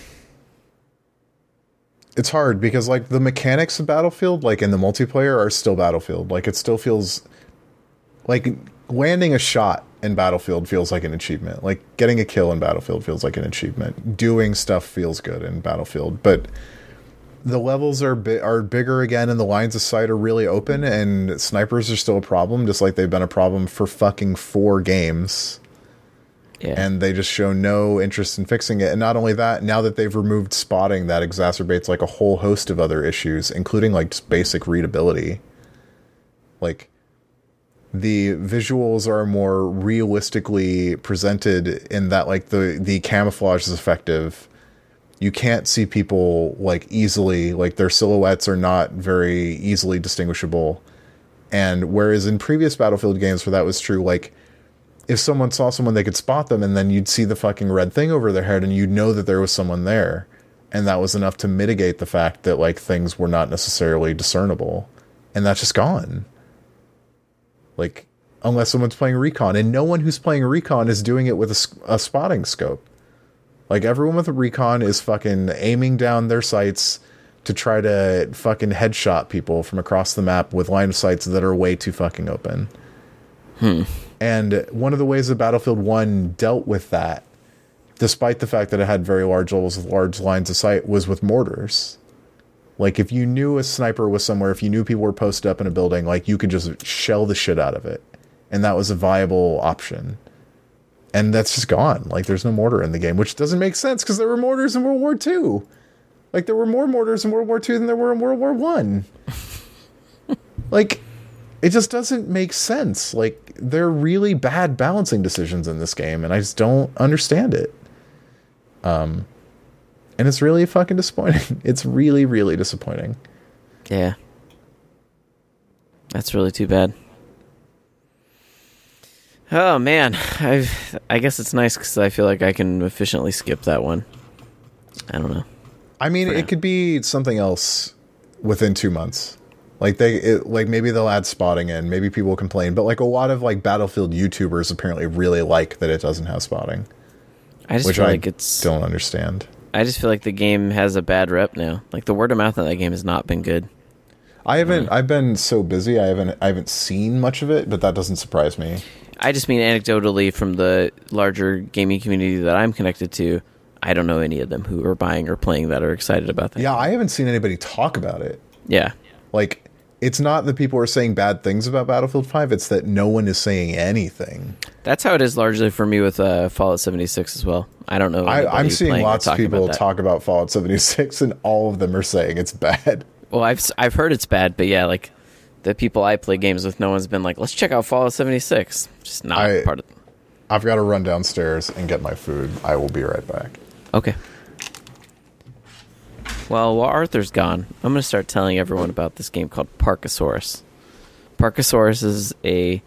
it's hard because like the mechanics of Battlefield like in the multiplayer are still Battlefield. Like it still feels like landing a shot in Battlefield feels like an achievement. Like getting a kill in Battlefield feels like an achievement. Doing stuff feels good in Battlefield, but the levels are bi- are bigger again and the lines of sight are really open and snipers are still a problem just like they've been a problem for fucking 4 games. Yeah. And they just show no interest in fixing it. And not only that, now that they've removed spotting, that exacerbates like a whole host of other issues, including like just basic readability. Like the visuals are more realistically presented in that like the the camouflage is effective you can't see people like easily like their silhouettes are not very easily distinguishable. And whereas in previous battlefield games where that was true like if someone saw someone they could spot them and then you'd see the fucking red thing over their head and you'd know that there was someone there. And that was enough to mitigate the fact that like things were not necessarily discernible. And that's just gone. Like unless someone's playing recon and no one who's playing recon is doing it with a, a spotting scope like everyone with a recon is fucking aiming down their sights to try to fucking headshot people from across the map with line of sights that are way too fucking open. Hmm. And one of the ways that Battlefield 1 dealt with that, despite the fact that it had very large levels of large lines of sight, was with mortars. Like if you knew a sniper was somewhere, if you knew people were posted up in a building, like you could just shell the shit out of it. And that was a viable option and that's just gone. Like there's no mortar in the game, which doesn't make sense because there were mortars in World War II. Like there were more mortars in World War II than there were in World War One. *laughs* like it just doesn't make sense. Like they're really bad balancing decisions in this game, and I just don't understand it. Um, and it's really fucking disappointing. *laughs* It's really, really disappointing. Yeah. That's really too bad. Oh man, I I guess it's nice because I feel like I can efficiently skip that one. I don't know. I mean, it could be something else within two months. Like they, it, like maybe they'll add spotting in. Maybe people will complain, but like a lot of like Battlefield YouTubers apparently really like that it doesn't have spotting. I just which feel I like it's. don't understand. I just feel like the game has a bad rep now. Like the word of mouth on that game has not been good. I haven't. Hmm. I've been so busy. I haven't. I haven't seen much of it, but that doesn't surprise me. I just mean anecdotally from the larger gaming community that I'm connected to. I don't know any of them who are buying or playing that are excited about that. Yeah, I haven't seen anybody talk about it. Yeah. Like, it's not that people are saying bad things about Battlefield Five. It's that no one is saying anything. That's how it is largely for me with uh, Fallout 76 as well. I don't know. I, I'm seeing lots of people about talk about Fallout 76, and all of them are saying it's bad. Well, I've I've heard it's bad, but yeah, like the people I play games with, no one's been like, let's check out Fallout 76. Just not I- part of. I've got to run downstairs and get my food. I will be right back. Okay. Well, while Arthur's gone, I'm going to start telling everyone about this game called Parkasaurus. Parkasaurus is a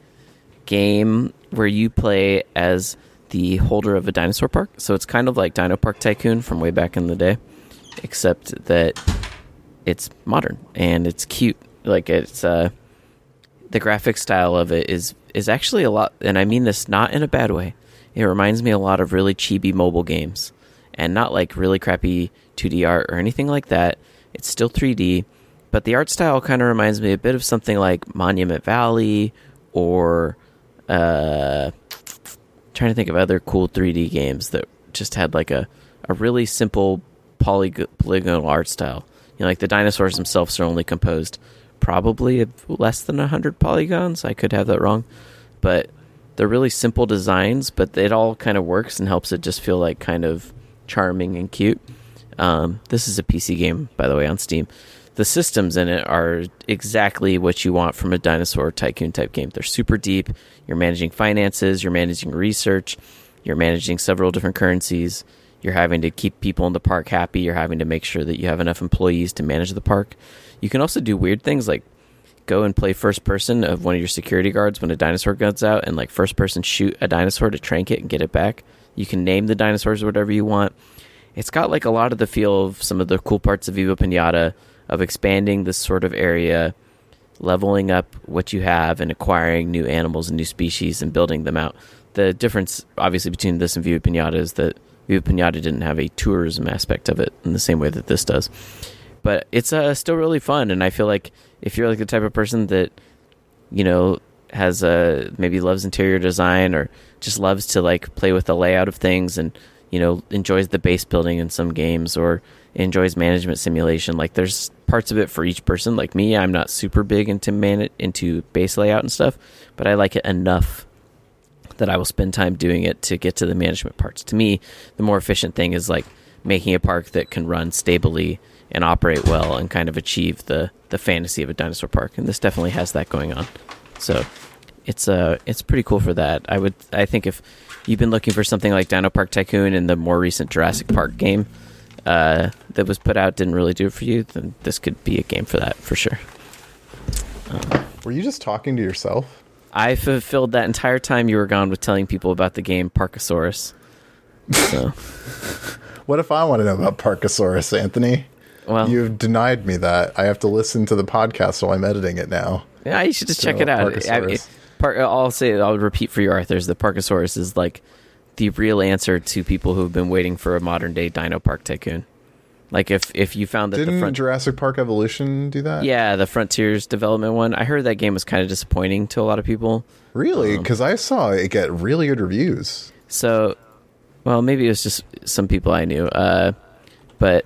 game where you play as the holder of a dinosaur park. So it's kind of like Dino Park Tycoon from way back in the day, except that it's modern and it's cute. Like it's uh the graphic style of it is is actually a lot and I mean this not in a bad way. It reminds me a lot of really chibi mobile games and not like really crappy 2D art or anything like that. It's still 3D, but the art style kind of reminds me a bit of something like Monument Valley or uh trying to think of other cool 3D games that just had like a a really simple polyg- polygonal art style. You know, like the dinosaurs themselves are only composed probably less than 100 polygons. I could have that wrong. But they're really simple designs, but it all kind of works and helps it just feel like kind of charming and cute. Um, this is a PC game, by the way, on Steam. The systems in it are exactly what you want from a dinosaur tycoon type game. They're super deep. You're managing finances, you're managing research, you're managing several different currencies. You're having to keep people in the park happy. You're having to make sure that you have enough employees to manage the park. You can also do weird things like go and play first person of one of your security guards when a dinosaur guns out and like first person shoot a dinosaur to trank it and get it back. You can name the dinosaurs whatever you want. It's got like a lot of the feel of some of the cool parts of Viva Pinata of expanding this sort of area, leveling up what you have and acquiring new animals and new species and building them out. the difference, obviously, between this and Viva Pinata is that Viva Pinata didn't have a tourism aspect of it in the same way that this does. But it's uh, still really fun, and I feel like if you're like the type of person that you know has a maybe loves interior design or just loves to like play with the layout of things and you know enjoys the base building in some games or enjoys management simulation like there's parts of it for each person. Like me i'm not super big into man into base layout and stuff but i like it enough that i will spend time doing it to get to the management parts. To me the more efficient thing is like making a park that can run stably and operate well and kind of achieve the the fantasy of a dinosaur park and this definitely has that going on so it's uh it's pretty cool for that. I would I think if you've been looking for something like Dino Park Tycoon and the more recent Jurassic Park game uh, that was put out didn't really do it for you, then this could be a game for that for sure. Um, were you just talking to yourself? I fulfilled that entire time you were gone with telling people about the game Parkasaurus. So, *laughs* what if I want to know about Parkasaurus, Anthony? Well, you've denied me that. I have to listen to the podcast while I'm editing it now. Yeah, you should just so, check it out. I, Par- I'll say I'll repeat for you, Arthur's the Parkasaurus is like the real answer to people who've been waiting for a modern day Dino Park Tycoon. Like if if you found that Didn't the front- Jurassic Park Evolution do that? Yeah, the Frontiers development one. I heard that game was kind of disappointing to a lot of people. Really? Because um, I saw it get really good reviews. So, well, maybe it was just some people I knew. Uh, but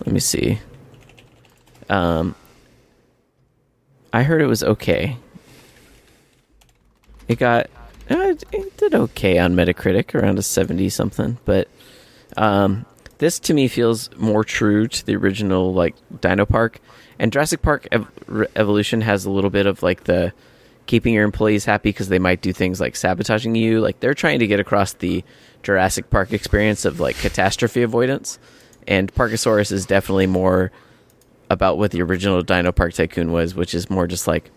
let me see. Um, I heard it was okay. It got uh, it did okay on Metacritic, around a seventy something. But um, this to me feels more true to the original like Dino Park and Jurassic Park Ev- Evolution has a little bit of like the keeping your employees happy because they might do things like sabotaging you. Like they're trying to get across the Jurassic Park experience of like catastrophe avoidance, and Parkasaurus is definitely more about what the original Dino Park Tycoon was, which is more just like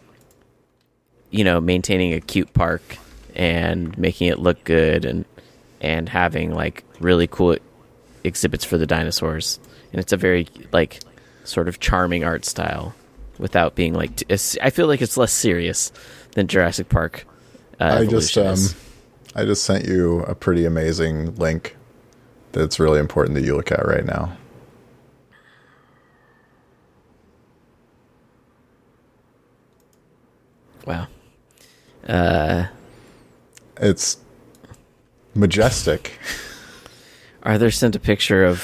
you know maintaining a cute park and making it look good and and having like really cool exhibits for the dinosaurs and it's a very like sort of charming art style without being like t- I feel like it's less serious than Jurassic Park. Uh, I just um, I just sent you a pretty amazing link that's really important that you look at right now. Wow. Uh, it's majestic. Arthur sent a picture of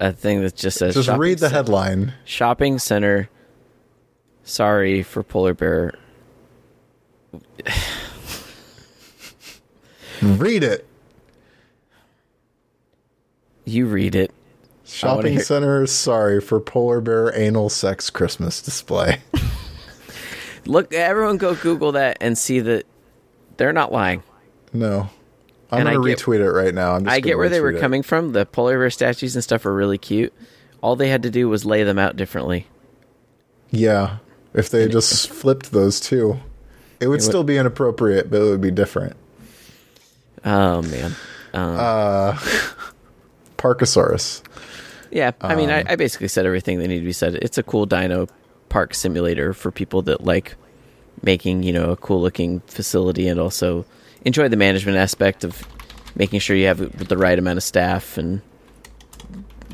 a thing that just says. Just read the headline. Shopping center. Sorry for polar bear. read it. You read it. Shopping center. Sorry for polar bear anal sex Christmas display. *laughs* Look, everyone go Google that and see that they're not lying. No. I'm going to retweet it right now. i get where they were it. coming from. The polar bear statues and stuff are really cute. All they had to do was lay them out differently. Yeah. If they just *laughs* flipped those two, it would it still would, be inappropriate, but it would be different. Oh, man. Um, uh, *laughs* Parkasaurus. Yeah. I mean, I, um, I basically said everything that needed to be said. It's a cool dino park simulator for people that like making you know a cool looking facility and also enjoy the management aspect of making sure you have the right amount of staff and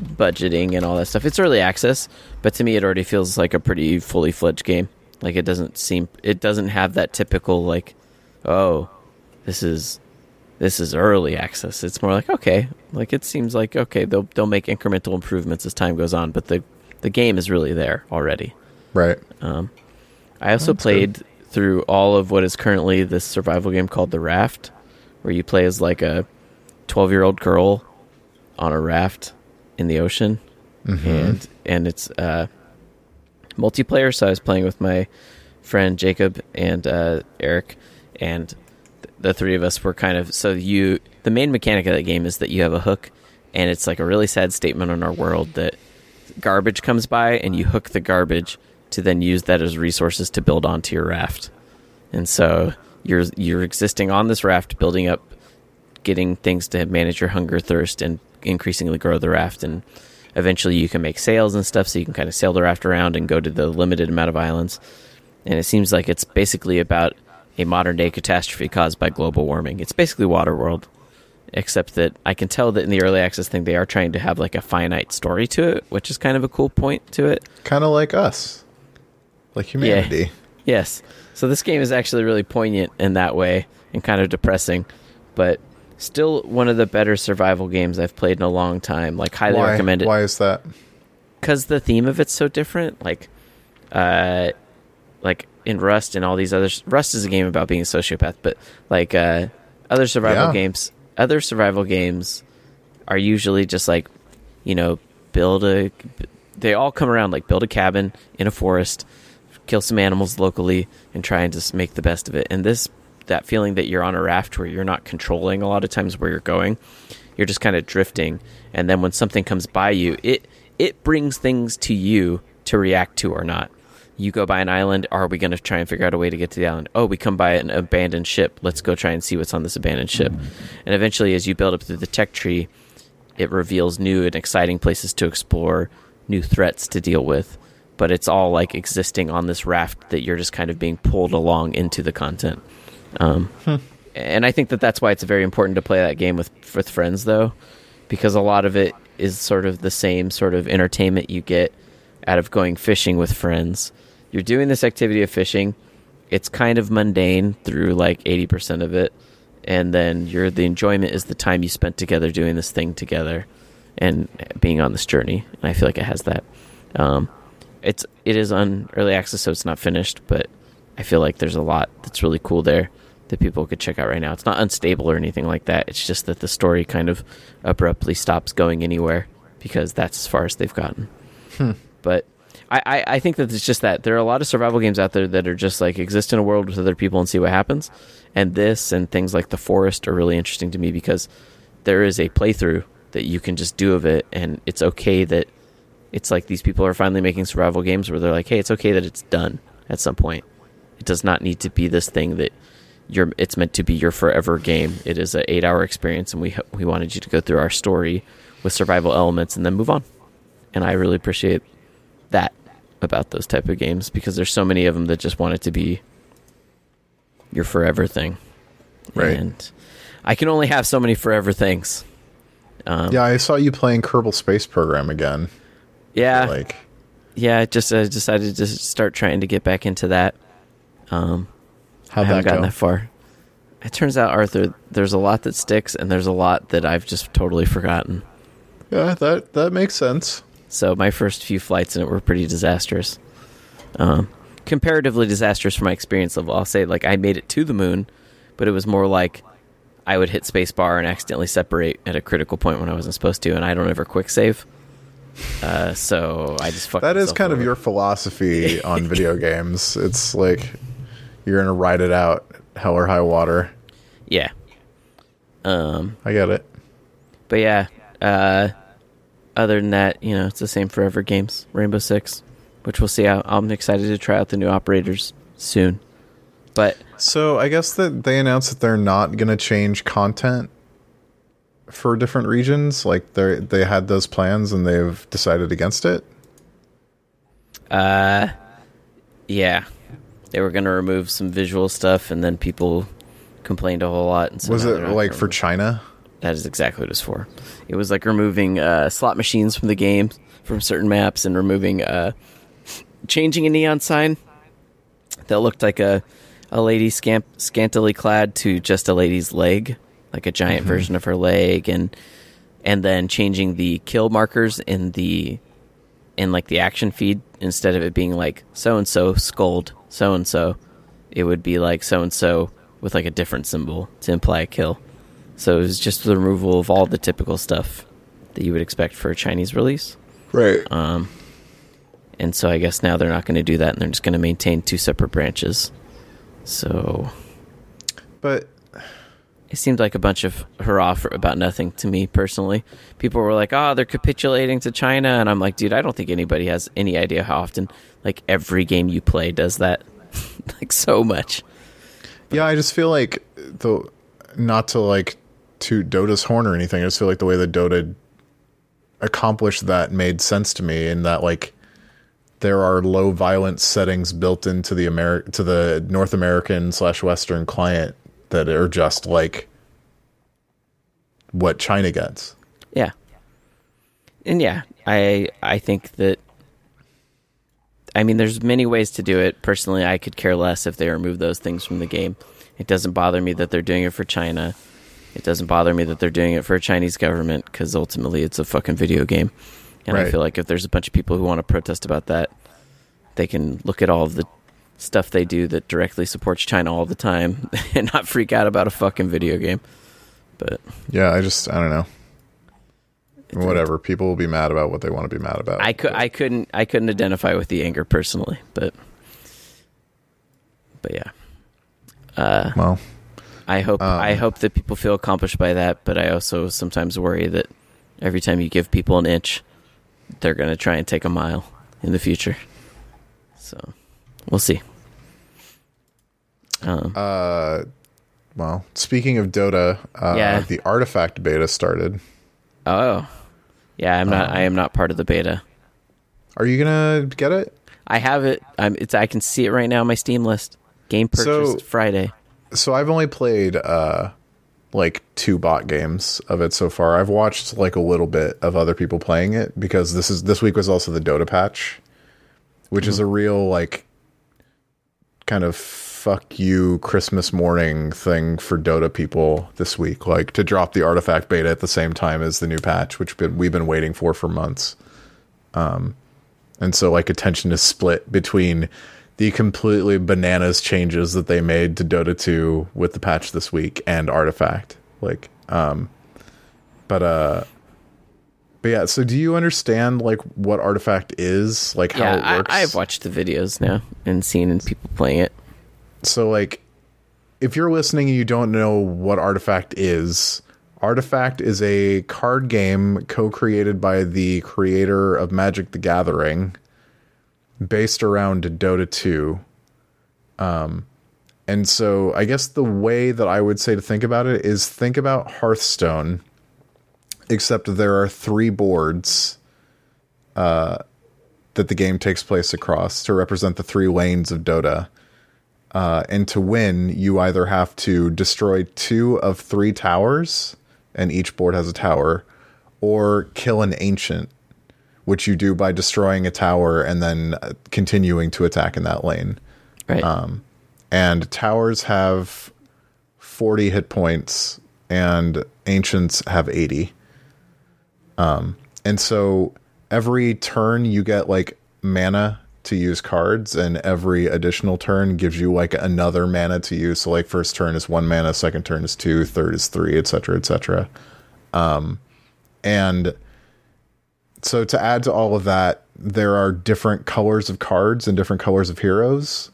budgeting and all that stuff. It's early access, but to me it already feels like a pretty fully fledged game. Like it doesn't seem it doesn't have that typical like oh this is this is early access. It's more like okay, like it seems like okay, they'll they'll make incremental improvements as time goes on, but the the game is really there already. Right. Um, I also That's played good. through all of what is currently this survival game called The Raft, where you play as like a 12 year old girl on a raft in the ocean. Mm-hmm. And, and it's uh, multiplayer. So I was playing with my friend Jacob and uh, Eric, and th- the three of us were kind of. So you. The main mechanic of that game is that you have a hook, and it's like a really sad statement on our world that garbage comes by and you hook the garbage to then use that as resources to build onto your raft. And so you're you're existing on this raft, building up, getting things to manage your hunger, thirst, and increasingly grow the raft. And eventually, you can make sails and stuff, so you can kind of sail the raft around and go to the limited amount of islands. And it seems like it's basically about a modern day catastrophe caused by global warming. It's basically Waterworld, except that I can tell that in the early access thing they are trying to have like a finite story to it, which is kind of a cool point to it. Kind of like us, like humanity. Yes. So this game is actually really poignant in that way and kind of depressing, but still one of the better survival games I've played in a long time. Like highly Why? recommend it Why is that? because the theme of it's so different. Like, uh, like in Rust and all these others. Rust is a game about being a sociopath, but like uh, other survival Yeah. games, other survival games are usually just like, you know, build a. They all come around like build a cabin in a forest, kill some animals locally, and try and just make the best of it. And this, that feeling that you're on a raft where you're not controlling a lot of times where you're going, you're just kind of drifting. And then when something comes by you, it it brings things to you to react to or not. You go by an island. Are we going to try and figure out a way to get to the island? Oh, we come by an abandoned ship. Let's go try and see what's on this abandoned ship. And eventually, as you build up through the tech tree, it reveals new and exciting places to explore, new threats to deal with. But it's all like existing on this raft that you're just kind of being pulled along into the content. Um, And I think that that's why it's very important to play that game with with friends, though, because a lot of it is sort of the same sort of entertainment you get out of going fishing with friends. You're doing this activity of fishing. It's kind of mundane through like 80% of it. And then your the enjoyment is the time you spent together doing this thing together and being on this journey. And I feel like it has that. Um, it's it is on early access, so it's not finished, but I feel like there's a lot that's really cool there that people could check out right now. It's not unstable or anything like that. It's just that the story kind of abruptly stops going anywhere because that's as far as they've gotten. But I, I, I think that it's just that there are a lot of survival games out there that are just like exist in a world with other people and see what happens. And this and things like The Forest are really interesting to me because there is a playthrough that you can just do of it, and it's okay that it's like these people are finally making survival games where they're like, hey, it's okay that it's done at some point. It does not need to be this thing that you're. It's meant to be your forever game. It is an eight-hour experience, and we we wanted you to go through our story with survival elements and then move on. And I really appreciate that about those type of games because there's so many of them that just want it to be your forever thing. Right. And I can only have so many forever things. Um, Yeah, I saw you playing Kerbal Space Program again. yeah. Like, yeah, I just uh, decided to start trying to get back into that. Um, I how'd haven't that gotten go? that far. It turns out, Arthur, there's a lot that sticks, and there's a lot that I've just totally forgotten. Yeah, that that makes sense. So my first few flights in it were pretty disastrous. Um, comparatively disastrous for my experience level. I'll say like I made it to the moon, but it was more like I would hit spacebar and accidentally separate at a critical point when I wasn't supposed to, and I don't ever quick save. Uh, so I just fucked. That is kind of your philosophy on *laughs* video games. It's like you're gonna ride it out, hell or high water. yeah. Um, I get it. but yeah. Uh, other than that, you know, it's the same forever games. Rainbow Six, which we'll see. I'm excited to try out the new operators soon. But So I guess that they announced that they're not gonna change content for different regions. Like they they had those plans and they've decided against it. Uh, yeah, they were going to remove some visual stuff, and then people complained a whole lot. And so Was it like for China? That is exactly what it's for. It was like removing uh, slot machines from the game from certain maps and removing, uh, changing a neon sign that looked like a a lady scamp- scantily clad to just a lady's leg, like a giant Mm-hmm. version of her leg, and and then changing the kill markers in the in like the action feed instead of it being like so and so scold so and so, it would be like so and so with like a different symbol to imply a kill. So it was just the removal of all the typical stuff that you would expect for a Chinese release. Right. Um, and so I guess now they're not going to do that, and they're just going to maintain two separate branches. So But it seemed like a bunch of hurrah for about nothing to me personally. People were like, "Oh, they're capitulating to China," and I'm like, "Dude, I don't think anybody has any idea how often like every game you play does that, *laughs* like so much." yeah, I just feel like the not to like to Dota's horn or anything. I just feel like the way that Dota accomplished that made sense to me, and that like there are low violence settings built into the Ameri- to the North American slash Western client that are just like what China gets. Yeah. And yeah, I I think that I mean there's many ways to do it. Personally, I could care less if they remove those things from the game. It doesn't bother me that they're doing it for China. It doesn't bother me that they're doing it for a Chinese government cuz ultimately it's a fucking video game. And I feel like if there's a bunch of people who want to protest about that, they can look at all of the stuff they do that directly supports China all the time *laughs* and not freak out about a fucking video game. But Yeah, I just I don't know. Whatever. People will be mad about what they want to be mad about. I could I couldn't I couldn't identify with the anger personally, but but yeah. Uh, well, I hope Um, I hope that people feel accomplished by that, but I also sometimes worry that every time you give people an inch, they're going to try and take a mile in the future. So, we'll see. Um, uh well, speaking of Dota, uh Yeah. the Artifact beta started. oh, yeah, I'm not. um, I am not part of the beta. Are you going to get it? I have it. I'm. It's. I can see it right now on my Steam list. Game purchased So- Friday. So I've only played uh like two bot games of it so far. I've watched like a little bit of other people playing it because this is this week was also the Dota patch, which is a real like kind of fuck you Christmas morning thing for Dota people this week, like to drop the artifact beta at the same time as the new patch, which we've been waiting for for months. Um, and so like attention is split between the completely bananas changes that they made to Dota 2 with the patch this week and Artifact. Like, um, but uh, but yeah. So do you understand like what Artifact is, like how Yeah, it works? I, I've watched the videos now and seen people playing it. so like if you're listening and you don't know what artifact is artifact is a card game co-created by the creator of magic the gathering based around dota 2 um and so i guess the way that i would say to think about it is think about hearthstone except there are three boards uh that the game takes place across to represent the three lanes of dota. Uh, and to win, you either have to destroy two of three towers, and each board has a tower, or kill an ancient, which you do by destroying a tower and then uh, continuing to attack in that lane. Right. Um, and towers have 40 hit points, and ancients have 80. Um, and so every turn you get like mana to use cards, and every additional turn gives you like another mana to use. So like first turn is one mana, second turn is two, third is three, etc., etc. Um, and so to add to all of that, there are different colors of cards and different colors of heroes.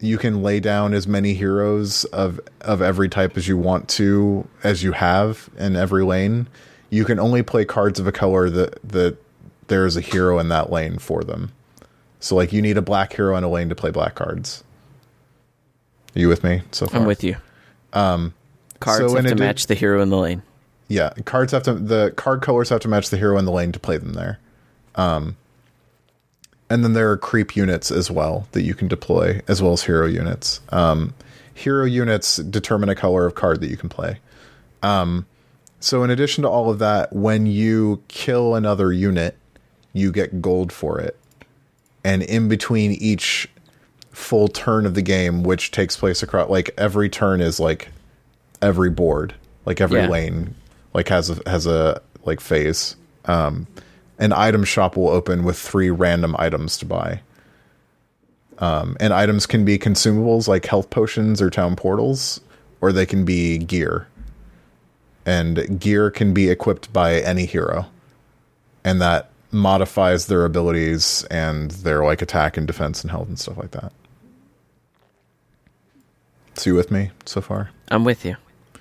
You can lay down as many heroes of of every type as you want to, as you have in every lane. You can only play cards of a color that that there is a hero in that lane for them. So like you need a black hero in a lane to play black cards. Are you with me so far? I'm with you. Um, Cards so have to match the hero in the lane. Yeah, cards have to the card colors have to match the hero in the lane to play them there. Um, and then there are creep units as well that you can deploy, as well as hero units. Um, hero units determine a color of card that you can play. Um, so in addition to all of that, when you kill another unit, you get gold for it. And in between each full turn of the game, which takes place across like every turn is like every board, like every Yeah. lane, like has a has a like phase. Um, an item shop will open with three random items to buy. Um, and items can be consumables like health potions or town portals, or they can be gear. And gear can be equipped by any hero, and that modifies their abilities and their like attack and defense and health and stuff like that. So you with me so far? I'm with you.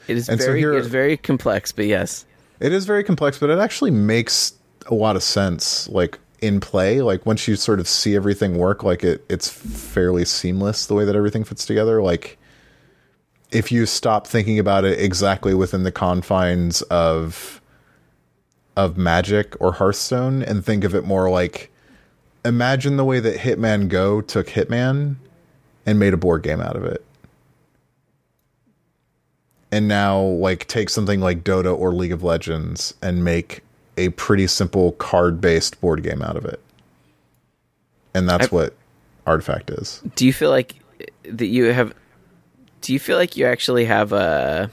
It is And so very here- it's very complex, but yes. It is very complex, but it actually makes a lot of sense. Like in play, like once you sort of see everything work, like it, it's fairly seamless the way that everything fits together. Like if you stop thinking about it exactly within the confines of of magic or Hearthstone and think of it more like imagine the way that Hitman Go took Hitman and made a board game out of it. And now like take something like Dota or League of Legends and make a pretty simple card-based board game out of it. And that's I- what Artifact is. Do you feel like that you have? Do you feel like you actually have a?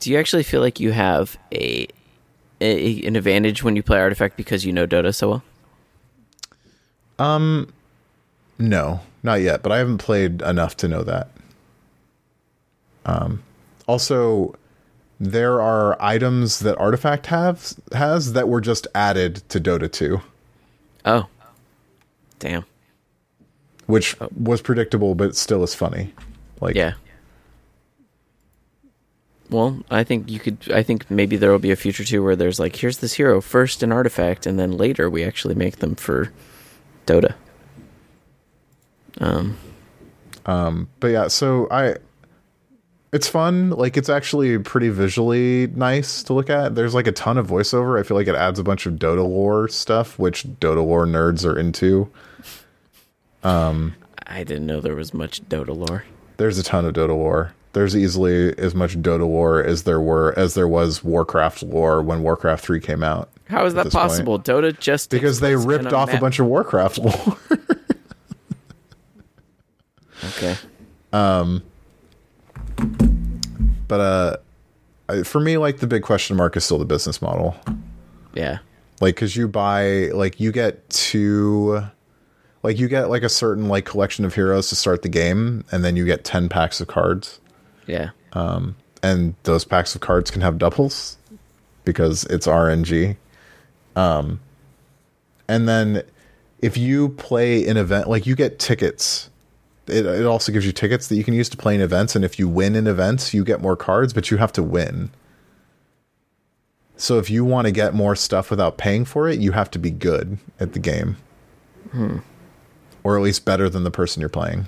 Do you actually feel like you have a, a an advantage when you play Artifact because you know Dota so well? Um no, not yet, but I haven't played enough to know that. Um, also, there are items that Artifact has has that were just added to Dota 2, Oh, damn. which was predictable, but still is funny. Like, Yeah. Well, I think you could. I think maybe there will be a future too where there's like, here's this hero first in Artifact, and then later we actually make them for Dota. Um, Um. but yeah, so I, it's fun. Like, it's actually pretty visually nice to look at. There's like a ton of voiceover. I feel like it adds a bunch of Dota lore stuff, which Dota lore nerds are into. Um, I didn't know there was much Dota lore. There's a ton of Dota lore. There's easily as much Dota lore as there were as there was Warcraft lore when Warcraft 3 came out. How is that this point. possible? Dota just Because they ripped off a bunch of Warcraft lore. *laughs* Okay. But uh I- for me like the big question mark is still the business model. Yeah. Like cuz you buy like you get two like you get like a certain like collection of heroes to start the game and then you get 10 packs of cards. Yeah. and those packs of cards can have doubles because it's RNG. Um, and then if you play an event, like you get tickets, it, it also gives you tickets that you can use to play in events. And if you win in events, you get more cards, but you have to win. So if you want to get more stuff without paying for it, you have to be good at the game. Hmm. Or at least better than the person you're playing.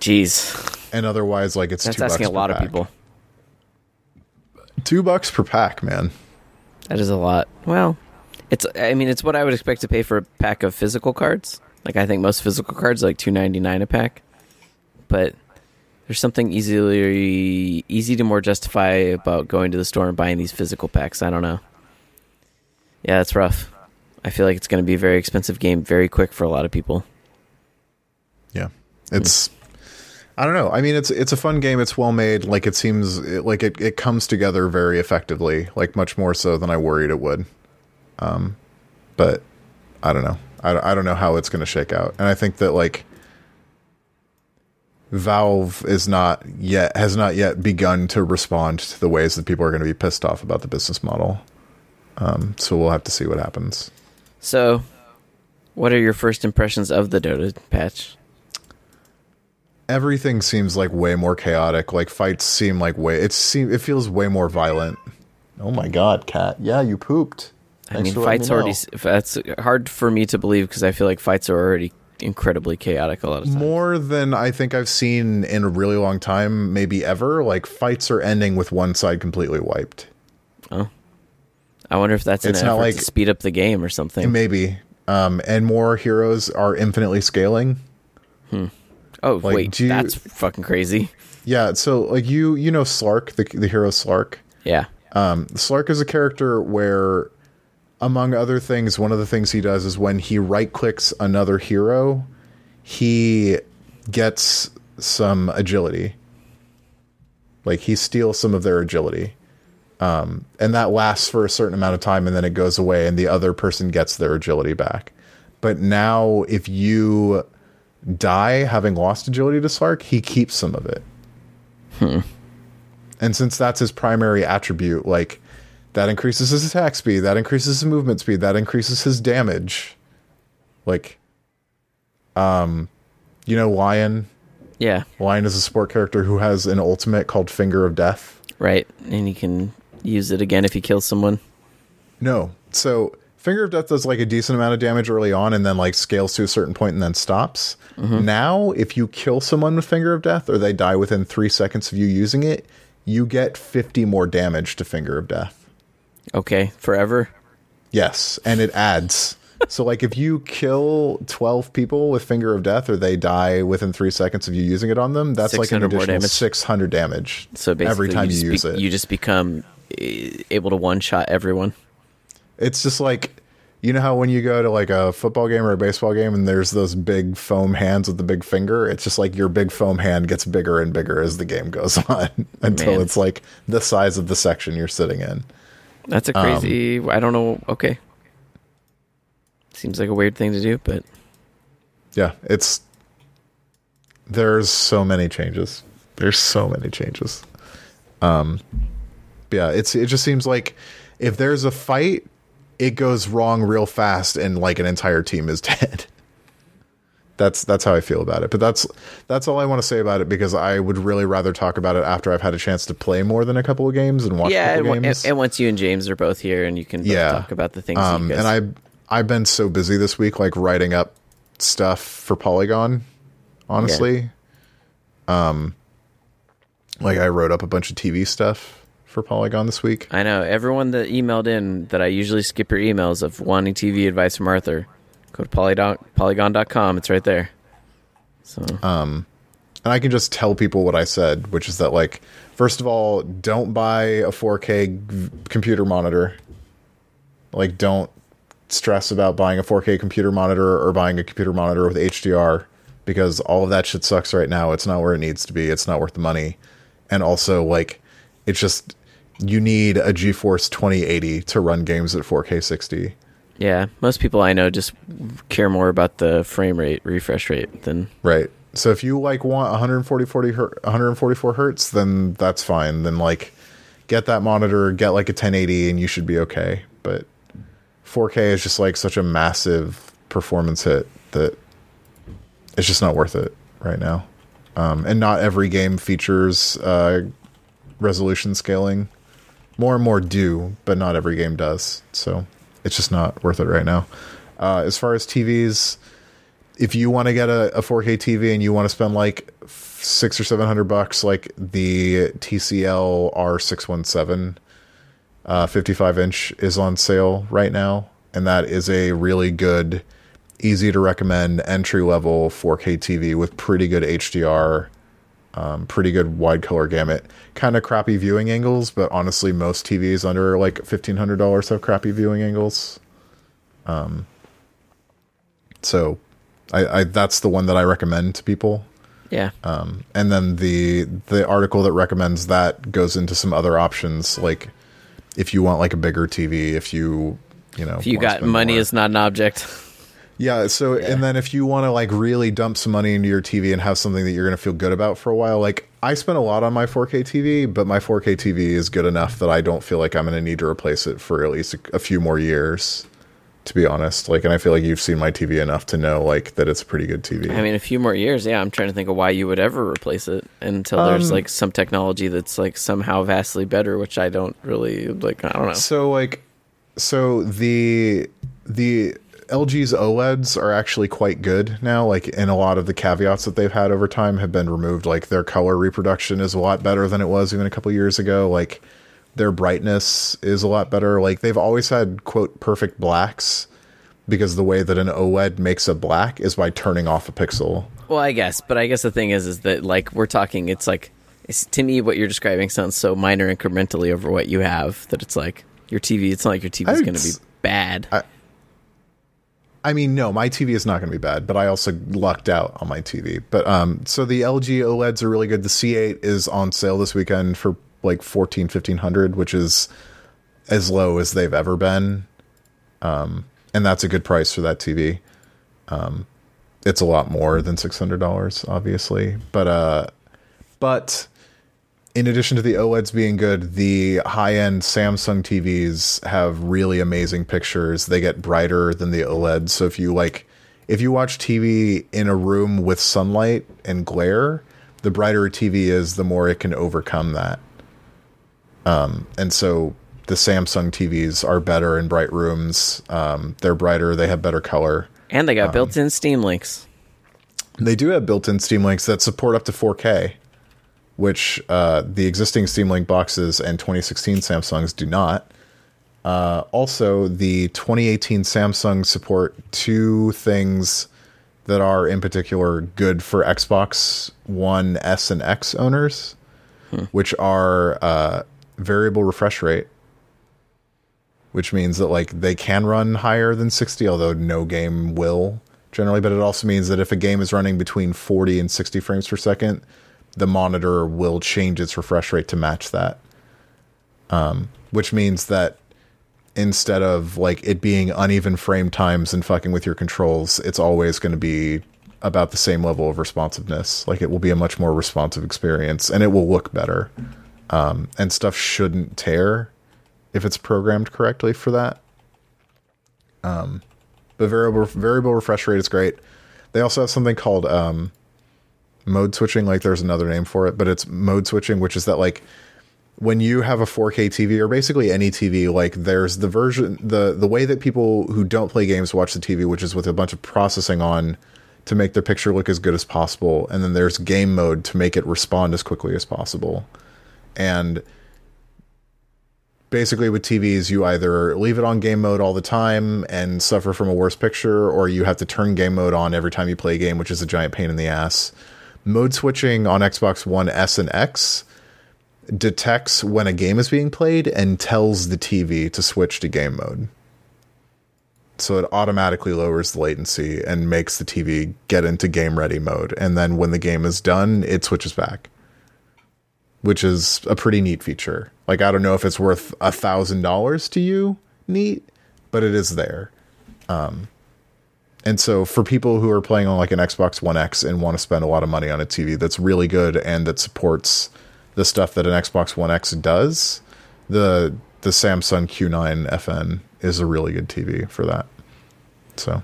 Jeez. And otherwise, like it's That's two asking a bucks per lot of people. Two bucks per pack, man. That is a lot. Well, it's. I mean, it's what I would expect to pay for a pack of physical cards. Like I think most physical cards are like two ninety nine a pack, but there's something easily easy to more justify about going to the store and buying these physical packs. I don't know. Yeah, it's rough. I feel like it's going to be a very expensive game very quick for a lot of people. Yeah, it's. I don't know. I mean, it's it's a fun game. It's well made. Like it seems it, like it, it comes together very effectively. Like much more so than I worried it would. Um, but I don't know. I, don't- I don't know how it's going to shake out. And I think that like Valve is not yet has not yet begun to respond to the ways that people are going to be pissed off about the business model. Um, so we'll have to see what happens. So, what are your first impressions of the Dota patch? everything seems like way more chaotic. Like fights seem like way it seem it feels way more violent. Oh my god, cat! Yeah, you pooped. I mean, fights me already. That's hard for me to believe because I feel like fights are already incredibly chaotic a lot of times. more than I think I've seen in a really long time, maybe ever. Like fights are ending with one side completely wiped. Oh, I wonder if that's an It's effort not to like- speed up the game or something. Maybe. Um, and more heroes are infinitely scaling. Hmm. oh like, wait, do you- that's fucking crazy. Yeah, so like you you know Slark, the the hero Slark. Yeah, Um, Slark is a character where, among other things, one of the things he does is when he right clicks another hero, he gets some agility. Like he steals some of their agility. Um, and that lasts for a certain amount of time and then it goes away and the other person gets their agility back. But now, if you die having lost agility to Slark, he keeps some of it. Hmm. And since that's his primary attribute, like that increases his attack speed, that increases his movement speed, that increases his damage. Like, um, you know, Lion. yeah, Lion is a sport character who has an ultimate called Finger of Death. right. And he can use it again if he kills someone. No, so Finger of Death does like a decent amount of damage early on, and then like scales to a certain point and then stops. Now, if you kill someone with Finger of Death, or they die within three seconds of you using it, you get fifty more damage to Finger of Death. Okay, forever. Yes, and it adds so like if you kill 12 people with finger of death or they die within 3 seconds of you using it on them, that's like an additional damage. 600 damage So basically, every time you, just use be- it. you just become eh, able to one shot everyone. It's just like you know how when you go to like a football game or a baseball game and there's those big foam hands with the big finger, it's just like your big foam hand gets bigger and bigger as the game goes *laughs* on until Man. it's like the size of the section you're sitting in. That's a crazy. I don't know. Okay, seems like a weird thing to do, but Yeah, it's there's so many changes. There's so many changes. Um yeah, it's it just seems like if there's a fight, it goes wrong real fast and like an entire team is *laughs* dead. That's that's how I feel about it. But that's that's all I want to say about it because I would really rather talk about it after I've had a chance to play more than a couple of games and watch yeah. a And, and, games. and once you and James are both here, and you can Yeah. talk about the things. Um, you guys, and I I've been so busy this week, like writing up stuff for Polygon. Honestly, um, like I wrote up a bunch of TV stuff for Polygon this week. I know everyone that emailed in that I usually skip your emails of wanting TV advice from Arthur. Go to polygon, polygon.com. It's right there. So um, And I can just tell people what I said, which is that like, first of all, don't buy a 4K v- computer monitor. Like, don't stress about buying a 4K computer monitor or buying a computer monitor with HDR because all of that shit sucks right now. It's not where it needs to be. It's not worth the money. And also, like, it's just you need a GeForce 2080 to run games at 4K 60. Yeah, most people I know just care more about the frame rate, refresh rate than Right. So if you like want 140 40 her- 144 hertz, then that's fine. Then like get that monitor, get like a 1080 and you should be okay. But 4K is just like such a massive performance hit that it's just not worth it right now. Um, and not every game features uh, resolution scaling. More and more do, but not every game does. So it's just not worth it right now. Uh, as far as TVs, if you want to get a, a 4K TV and you want to spend like six or seven hundred bucks, like the TCL R617 uh, 55 inch is on sale right now, and that is a really good, easy to recommend entry level 4K TV with pretty good HDR, um, pretty good wide color gamut. Kind of crappy viewing angles, but honestly, most TVs under like fifteen hundred dollars have crappy viewing angles. Um, so I, I that's the one that I recommend to people. yeah. Um, and then the the article that recommends that goes into some other options, like if you want like a bigger TV, if you you know if you got money more. is not an object. *laughs* yeah. So and then if you want to like really dump some money into your TV and have something that you're gonna feel good about for a while, like I spent a lot on my 4K TV, but my 4K TV is good enough that I don't feel like I'm gonna need to replace it for at least a, a few more years. To be honest, like, and I feel like you've seen my TV enough to know like that it's a pretty good TV. I mean, a few more years. Yeah, I'm trying to think of why you would ever replace it until there's Um, like some technology that's like somehow vastly better, which I don't really like. I don't know. So like so the the LG's OLEDs are actually quite good now like and a lot of the caveats that they've had over time have been removed like their color reproduction is a lot better than it was even a couple years ago like their brightness is a lot better like they've always had quote perfect blacks because the way that an OLED makes a black is by turning off a pixel Well, I guess, but I guess the thing is, is that like we're talking, it's like it's, to me what you're describing sounds so minor incrementally over what you have that it's like your TV. It's not like your TV is going to be bad. I mean, no, my TV is not going to be bad, but I also lucked out on my TV. But um, so the LG OLEDs are really good. The C8 is on sale this weekend for like 14, 1500, which is as low as they've ever been. Um, and that's a good price for that TV. Um, it's a lot more than $600, obviously, but, uh, but in addition to the OLEDs being good, the high end Samsung TVs have really amazing pictures. They get brighter than the OLEDs. So if you like, if you watch TV in a room with sunlight and glare, the brighter a TV is, the more it can overcome that. Um, and so the Samsung TVs are better in bright rooms. Um, they're brighter. They have better color. and they um, got built-in Steam links. They do have built-in Steam Links that support up to 4K, which uh, the existing Steam Link boxes and 2016 Samsungs do not. Uh, also, the 2018 Samsung support two things that are in particular good for Xbox One S and X owners, which are uh, variable refresh rate, which means that like they can run higher than 60, although no game will generally. But it also means that if a game is running between 40 and 60 frames per second, the monitor will change its refresh rate to match that. Um, which means that instead of like it being uneven frame times and fucking with your controls, it's always going to be about the same level of responsiveness. Like it will be a much more responsive experience and it will look better. Um, and stuff shouldn't tear if it's programmed correctly for that. Um, but variable variable refresh rate is great. They also have something called um, mode switching. Like there's another name for it, but it's mode switching, which is that like when you have a 4K TV or basically any TV, like there's the version the the way that people who don't play games watch the TV, which is with a bunch of processing on to make their picture look as good as possible, and then there's game mode to make it respond as quickly as possible. And basically with TVs, you either leave it on game mode all the time and suffer from a worse picture, or you have to turn game mode on every time you play a game, which is a giant pain in the ass. Mode switching on Xbox One S and X detects when a game is being played and tells the TV to switch to game mode. So it automatically lowers the latency and makes the TV get into game ready mode. And then when the game is done, it switches back, which is a pretty neat feature. Like, I don't know if it's worth a thousand dollars to you, neat, but it is there. Um, and so for people who are playing on like an Xbox One X and want to spend a lot of money on a TV that's really good and that supports the stuff that an Xbox One X does, the the Samsung Q9 FN is a really good TV for that. So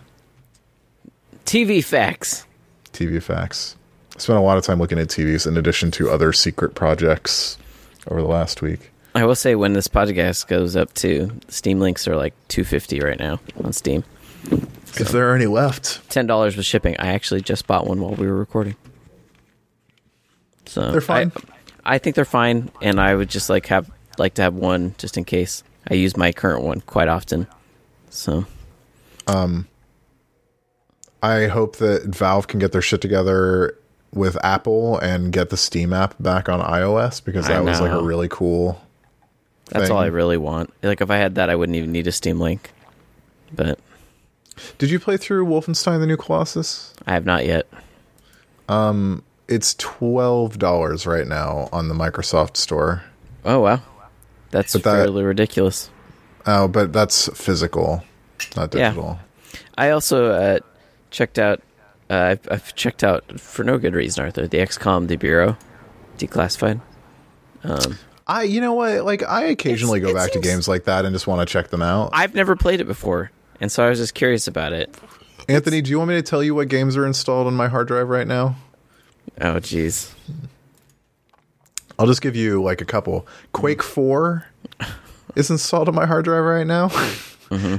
TV facts. TV facts. I spent a lot of time looking at TVs in addition to other secret projects over the last week. I will say when this podcast goes up to Steam links are like two fifty right now on Steam. If there are any left, Ten dollars with shipping. I actually just bought one while we were recording. So They're fine. I, I think they're fine, and I would just like have like to have one just in case. I use my current one quite often. So Um, I hope that Valve can get their shit together with Apple and get the Steam app back on iOS because that was like a really cool. that's thing. all I really want. Like if I had that, I wouldn't even need a Steam link. But Did you play through Wolfenstein: The New Colossus? I have not yet. Um, It's twelve dollars right now on the Microsoft Store. Oh wow, that's But that- fairly ridiculous. Oh, but that's physical, not Yeah. digital. I also uh, checked out. Uh, I've, I've checked out for no good reason, Arthur. The XCOM, the Bureau, declassified. Um, I, you know what? Like, I occasionally go back seems- to games like that and just want to check them out. I've never played it before, and so I was just curious about it. Anthony, do you want me to tell you what games are installed on my hard drive right now? Oh, jeez. I'll just give you like a couple. Quake 4 *laughs* is installed on my hard drive right now.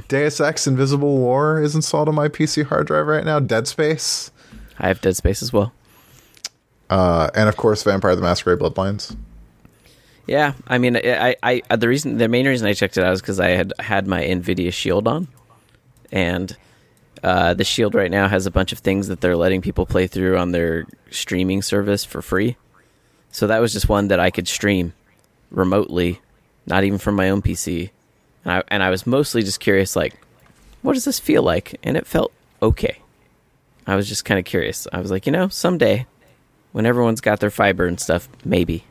Deus Ex Invisible War is installed on my PC hard drive right now. Dead Space. I have Dead Space as well. Uh, and of course, Vampire the Masquerade Bloodlines. Yeah, I mean, I, I, I the reason, the main reason I checked it out is because I had had my Nvidia Shield on, and uh, the Shield right now has a bunch of things that they're letting people play through on their streaming service for free. So that was just one that I could stream remotely, not even from my own PC, and I and I was mostly just curious, like, what does this feel like? And it felt okay. I was just kind of curious. I was like, you know, someday, when everyone's got their fiber and stuff, maybe,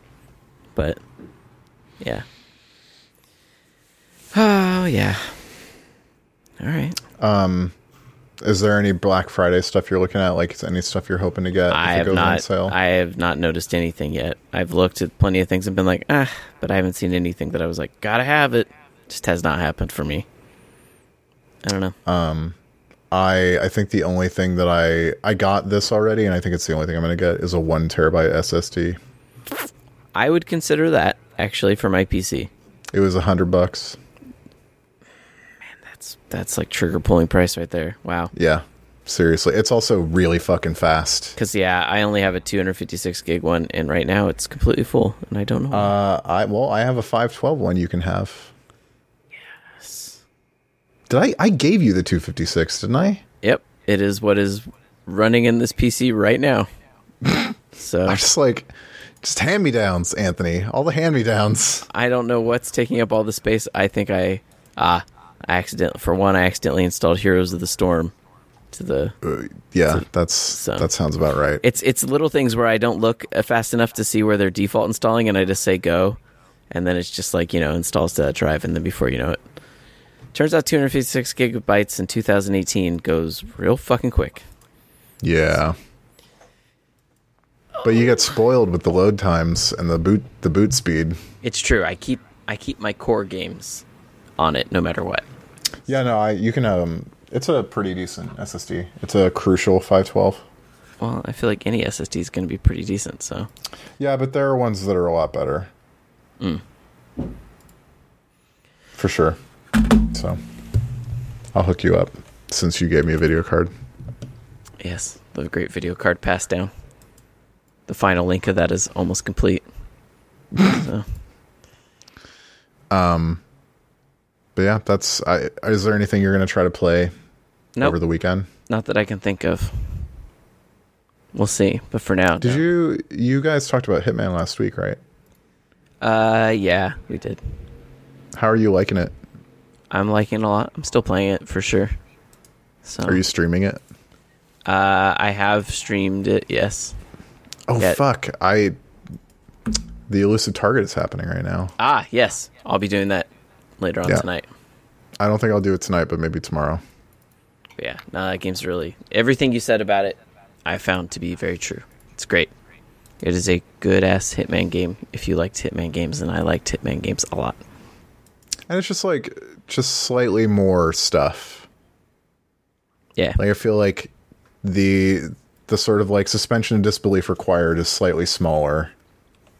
but yeah. *sighs* Oh yeah. All right. Is there any Black Friday stuff you're looking at? Like, is any stuff you're hoping to get? if I it have goes on not. sale? I have not noticed anything yet. I've looked at plenty of things and been like, ah, but I haven't seen anything that I was like, gotta have it. Just has not happened for me. I don't know. Um, I I think the only thing that I I got this already, and I think it's the only thing I'm going to get is a one terabyte SSD. I would consider that actually for my PC. It was a hundred bucks. That's that's like trigger pulling price right there. Wow. Yeah, seriously, it's also really fucking fast. Because yeah, I only have a 256 gig one, and right now it's completely full, and I don't know. Uh, I well, I have a 512 one you can have. Yes. Did I? I gave you the 256, didn't I? Yep, it is what is running in this PC right now. *laughs* so I'm just like, just hand me downs, Anthony. All the hand me downs. I don't know what's taking up all the space. I think I ah, I accident for one, I accidentally installed Heroes of the Storm to the. Uh, yeah, that's that sounds about right. It's it's little things where I don't look uh, fast enough to see where they're default installing, and I just say go, and then it's just like you know installs to that drive, and then before you know it, turns out 256 gigabytes in 2018 goes real fucking quick. Yeah. But you get spoiled with the load times and the boot the boot speed. It's true. I keep I keep my core games on it no matter what. Yeah, no, I you can um it's a pretty decent SSD. It's a Crucial 512. Well, I feel like any SSD is going to be pretty decent, so. Yeah, but there are ones that are a lot better. Mm. For sure. So, I'll hook you up since you gave me a video card. Yes, the great video card passed down. The final link of that is almost complete. *laughs* so. Um, but yeah, that's. I, is there anything you're going to try to play nope. over the weekend? Not that I can think of. We'll see, but for now. Did no. you you guys talked about Hitman last week, right? Uh, yeah, we did. How are you liking it? I'm liking it a lot. I'm still playing it for sure. So. Are you streaming it? Uh, I have streamed it. Yes. Oh Yet. fuck! I the elusive target is happening right now. Ah, yes. I'll be doing that later on yeah. tonight. I don't think I'll do it tonight, but maybe tomorrow. Yeah, no, that game's really everything you said about it. I found to be very true. It's great. It is a good ass Hitman game. If you liked Hitman games, and I liked Hitman games a lot. And it's just like just slightly more stuff. Yeah, like I feel like the the sort of like suspension of disbelief required is slightly smaller.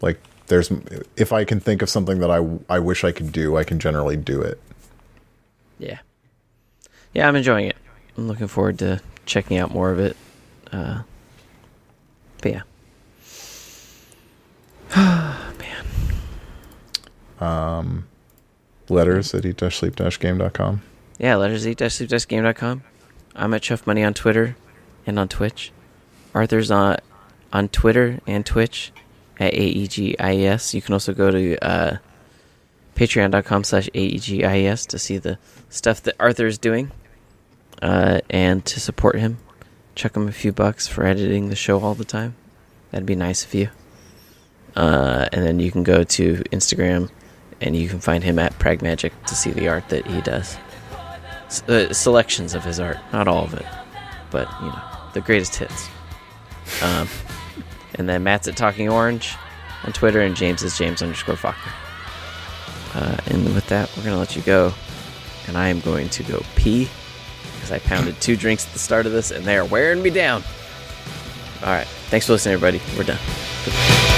Like there's if I can think of something that I I wish I could do, I can generally do it. Yeah. Yeah, I'm enjoying it. I'm looking forward to checking out more of it. Uh, but yeah. *sighs* Man. Um, letters at eat-sleep-game.com. Yeah, letters at eat-sleep-game.com. I'm at Chuff Money on Twitter and on Twitch. Arthur's on on Twitter and Twitch at AEGIES. You can also go to uh, patreon.com slash AEGIES to see the stuff that Arthur is doing uh, and to support him. Chuck him a few bucks for editing the show all the time. That'd be nice of you. Uh, and then you can go to Instagram and you can find him at Pragmagic to see the art that he does. S- uh, selections of his art, not all of it, but you know the greatest hits. Um, and then Matt's at Talking Orange on Twitter, and James is James underscore Faulkner. Uh, and with that, we're gonna let you go, and I am going to go pee because I pounded two drinks at the start of this, and they are wearing me down. All right, thanks for listening, everybody. We're done.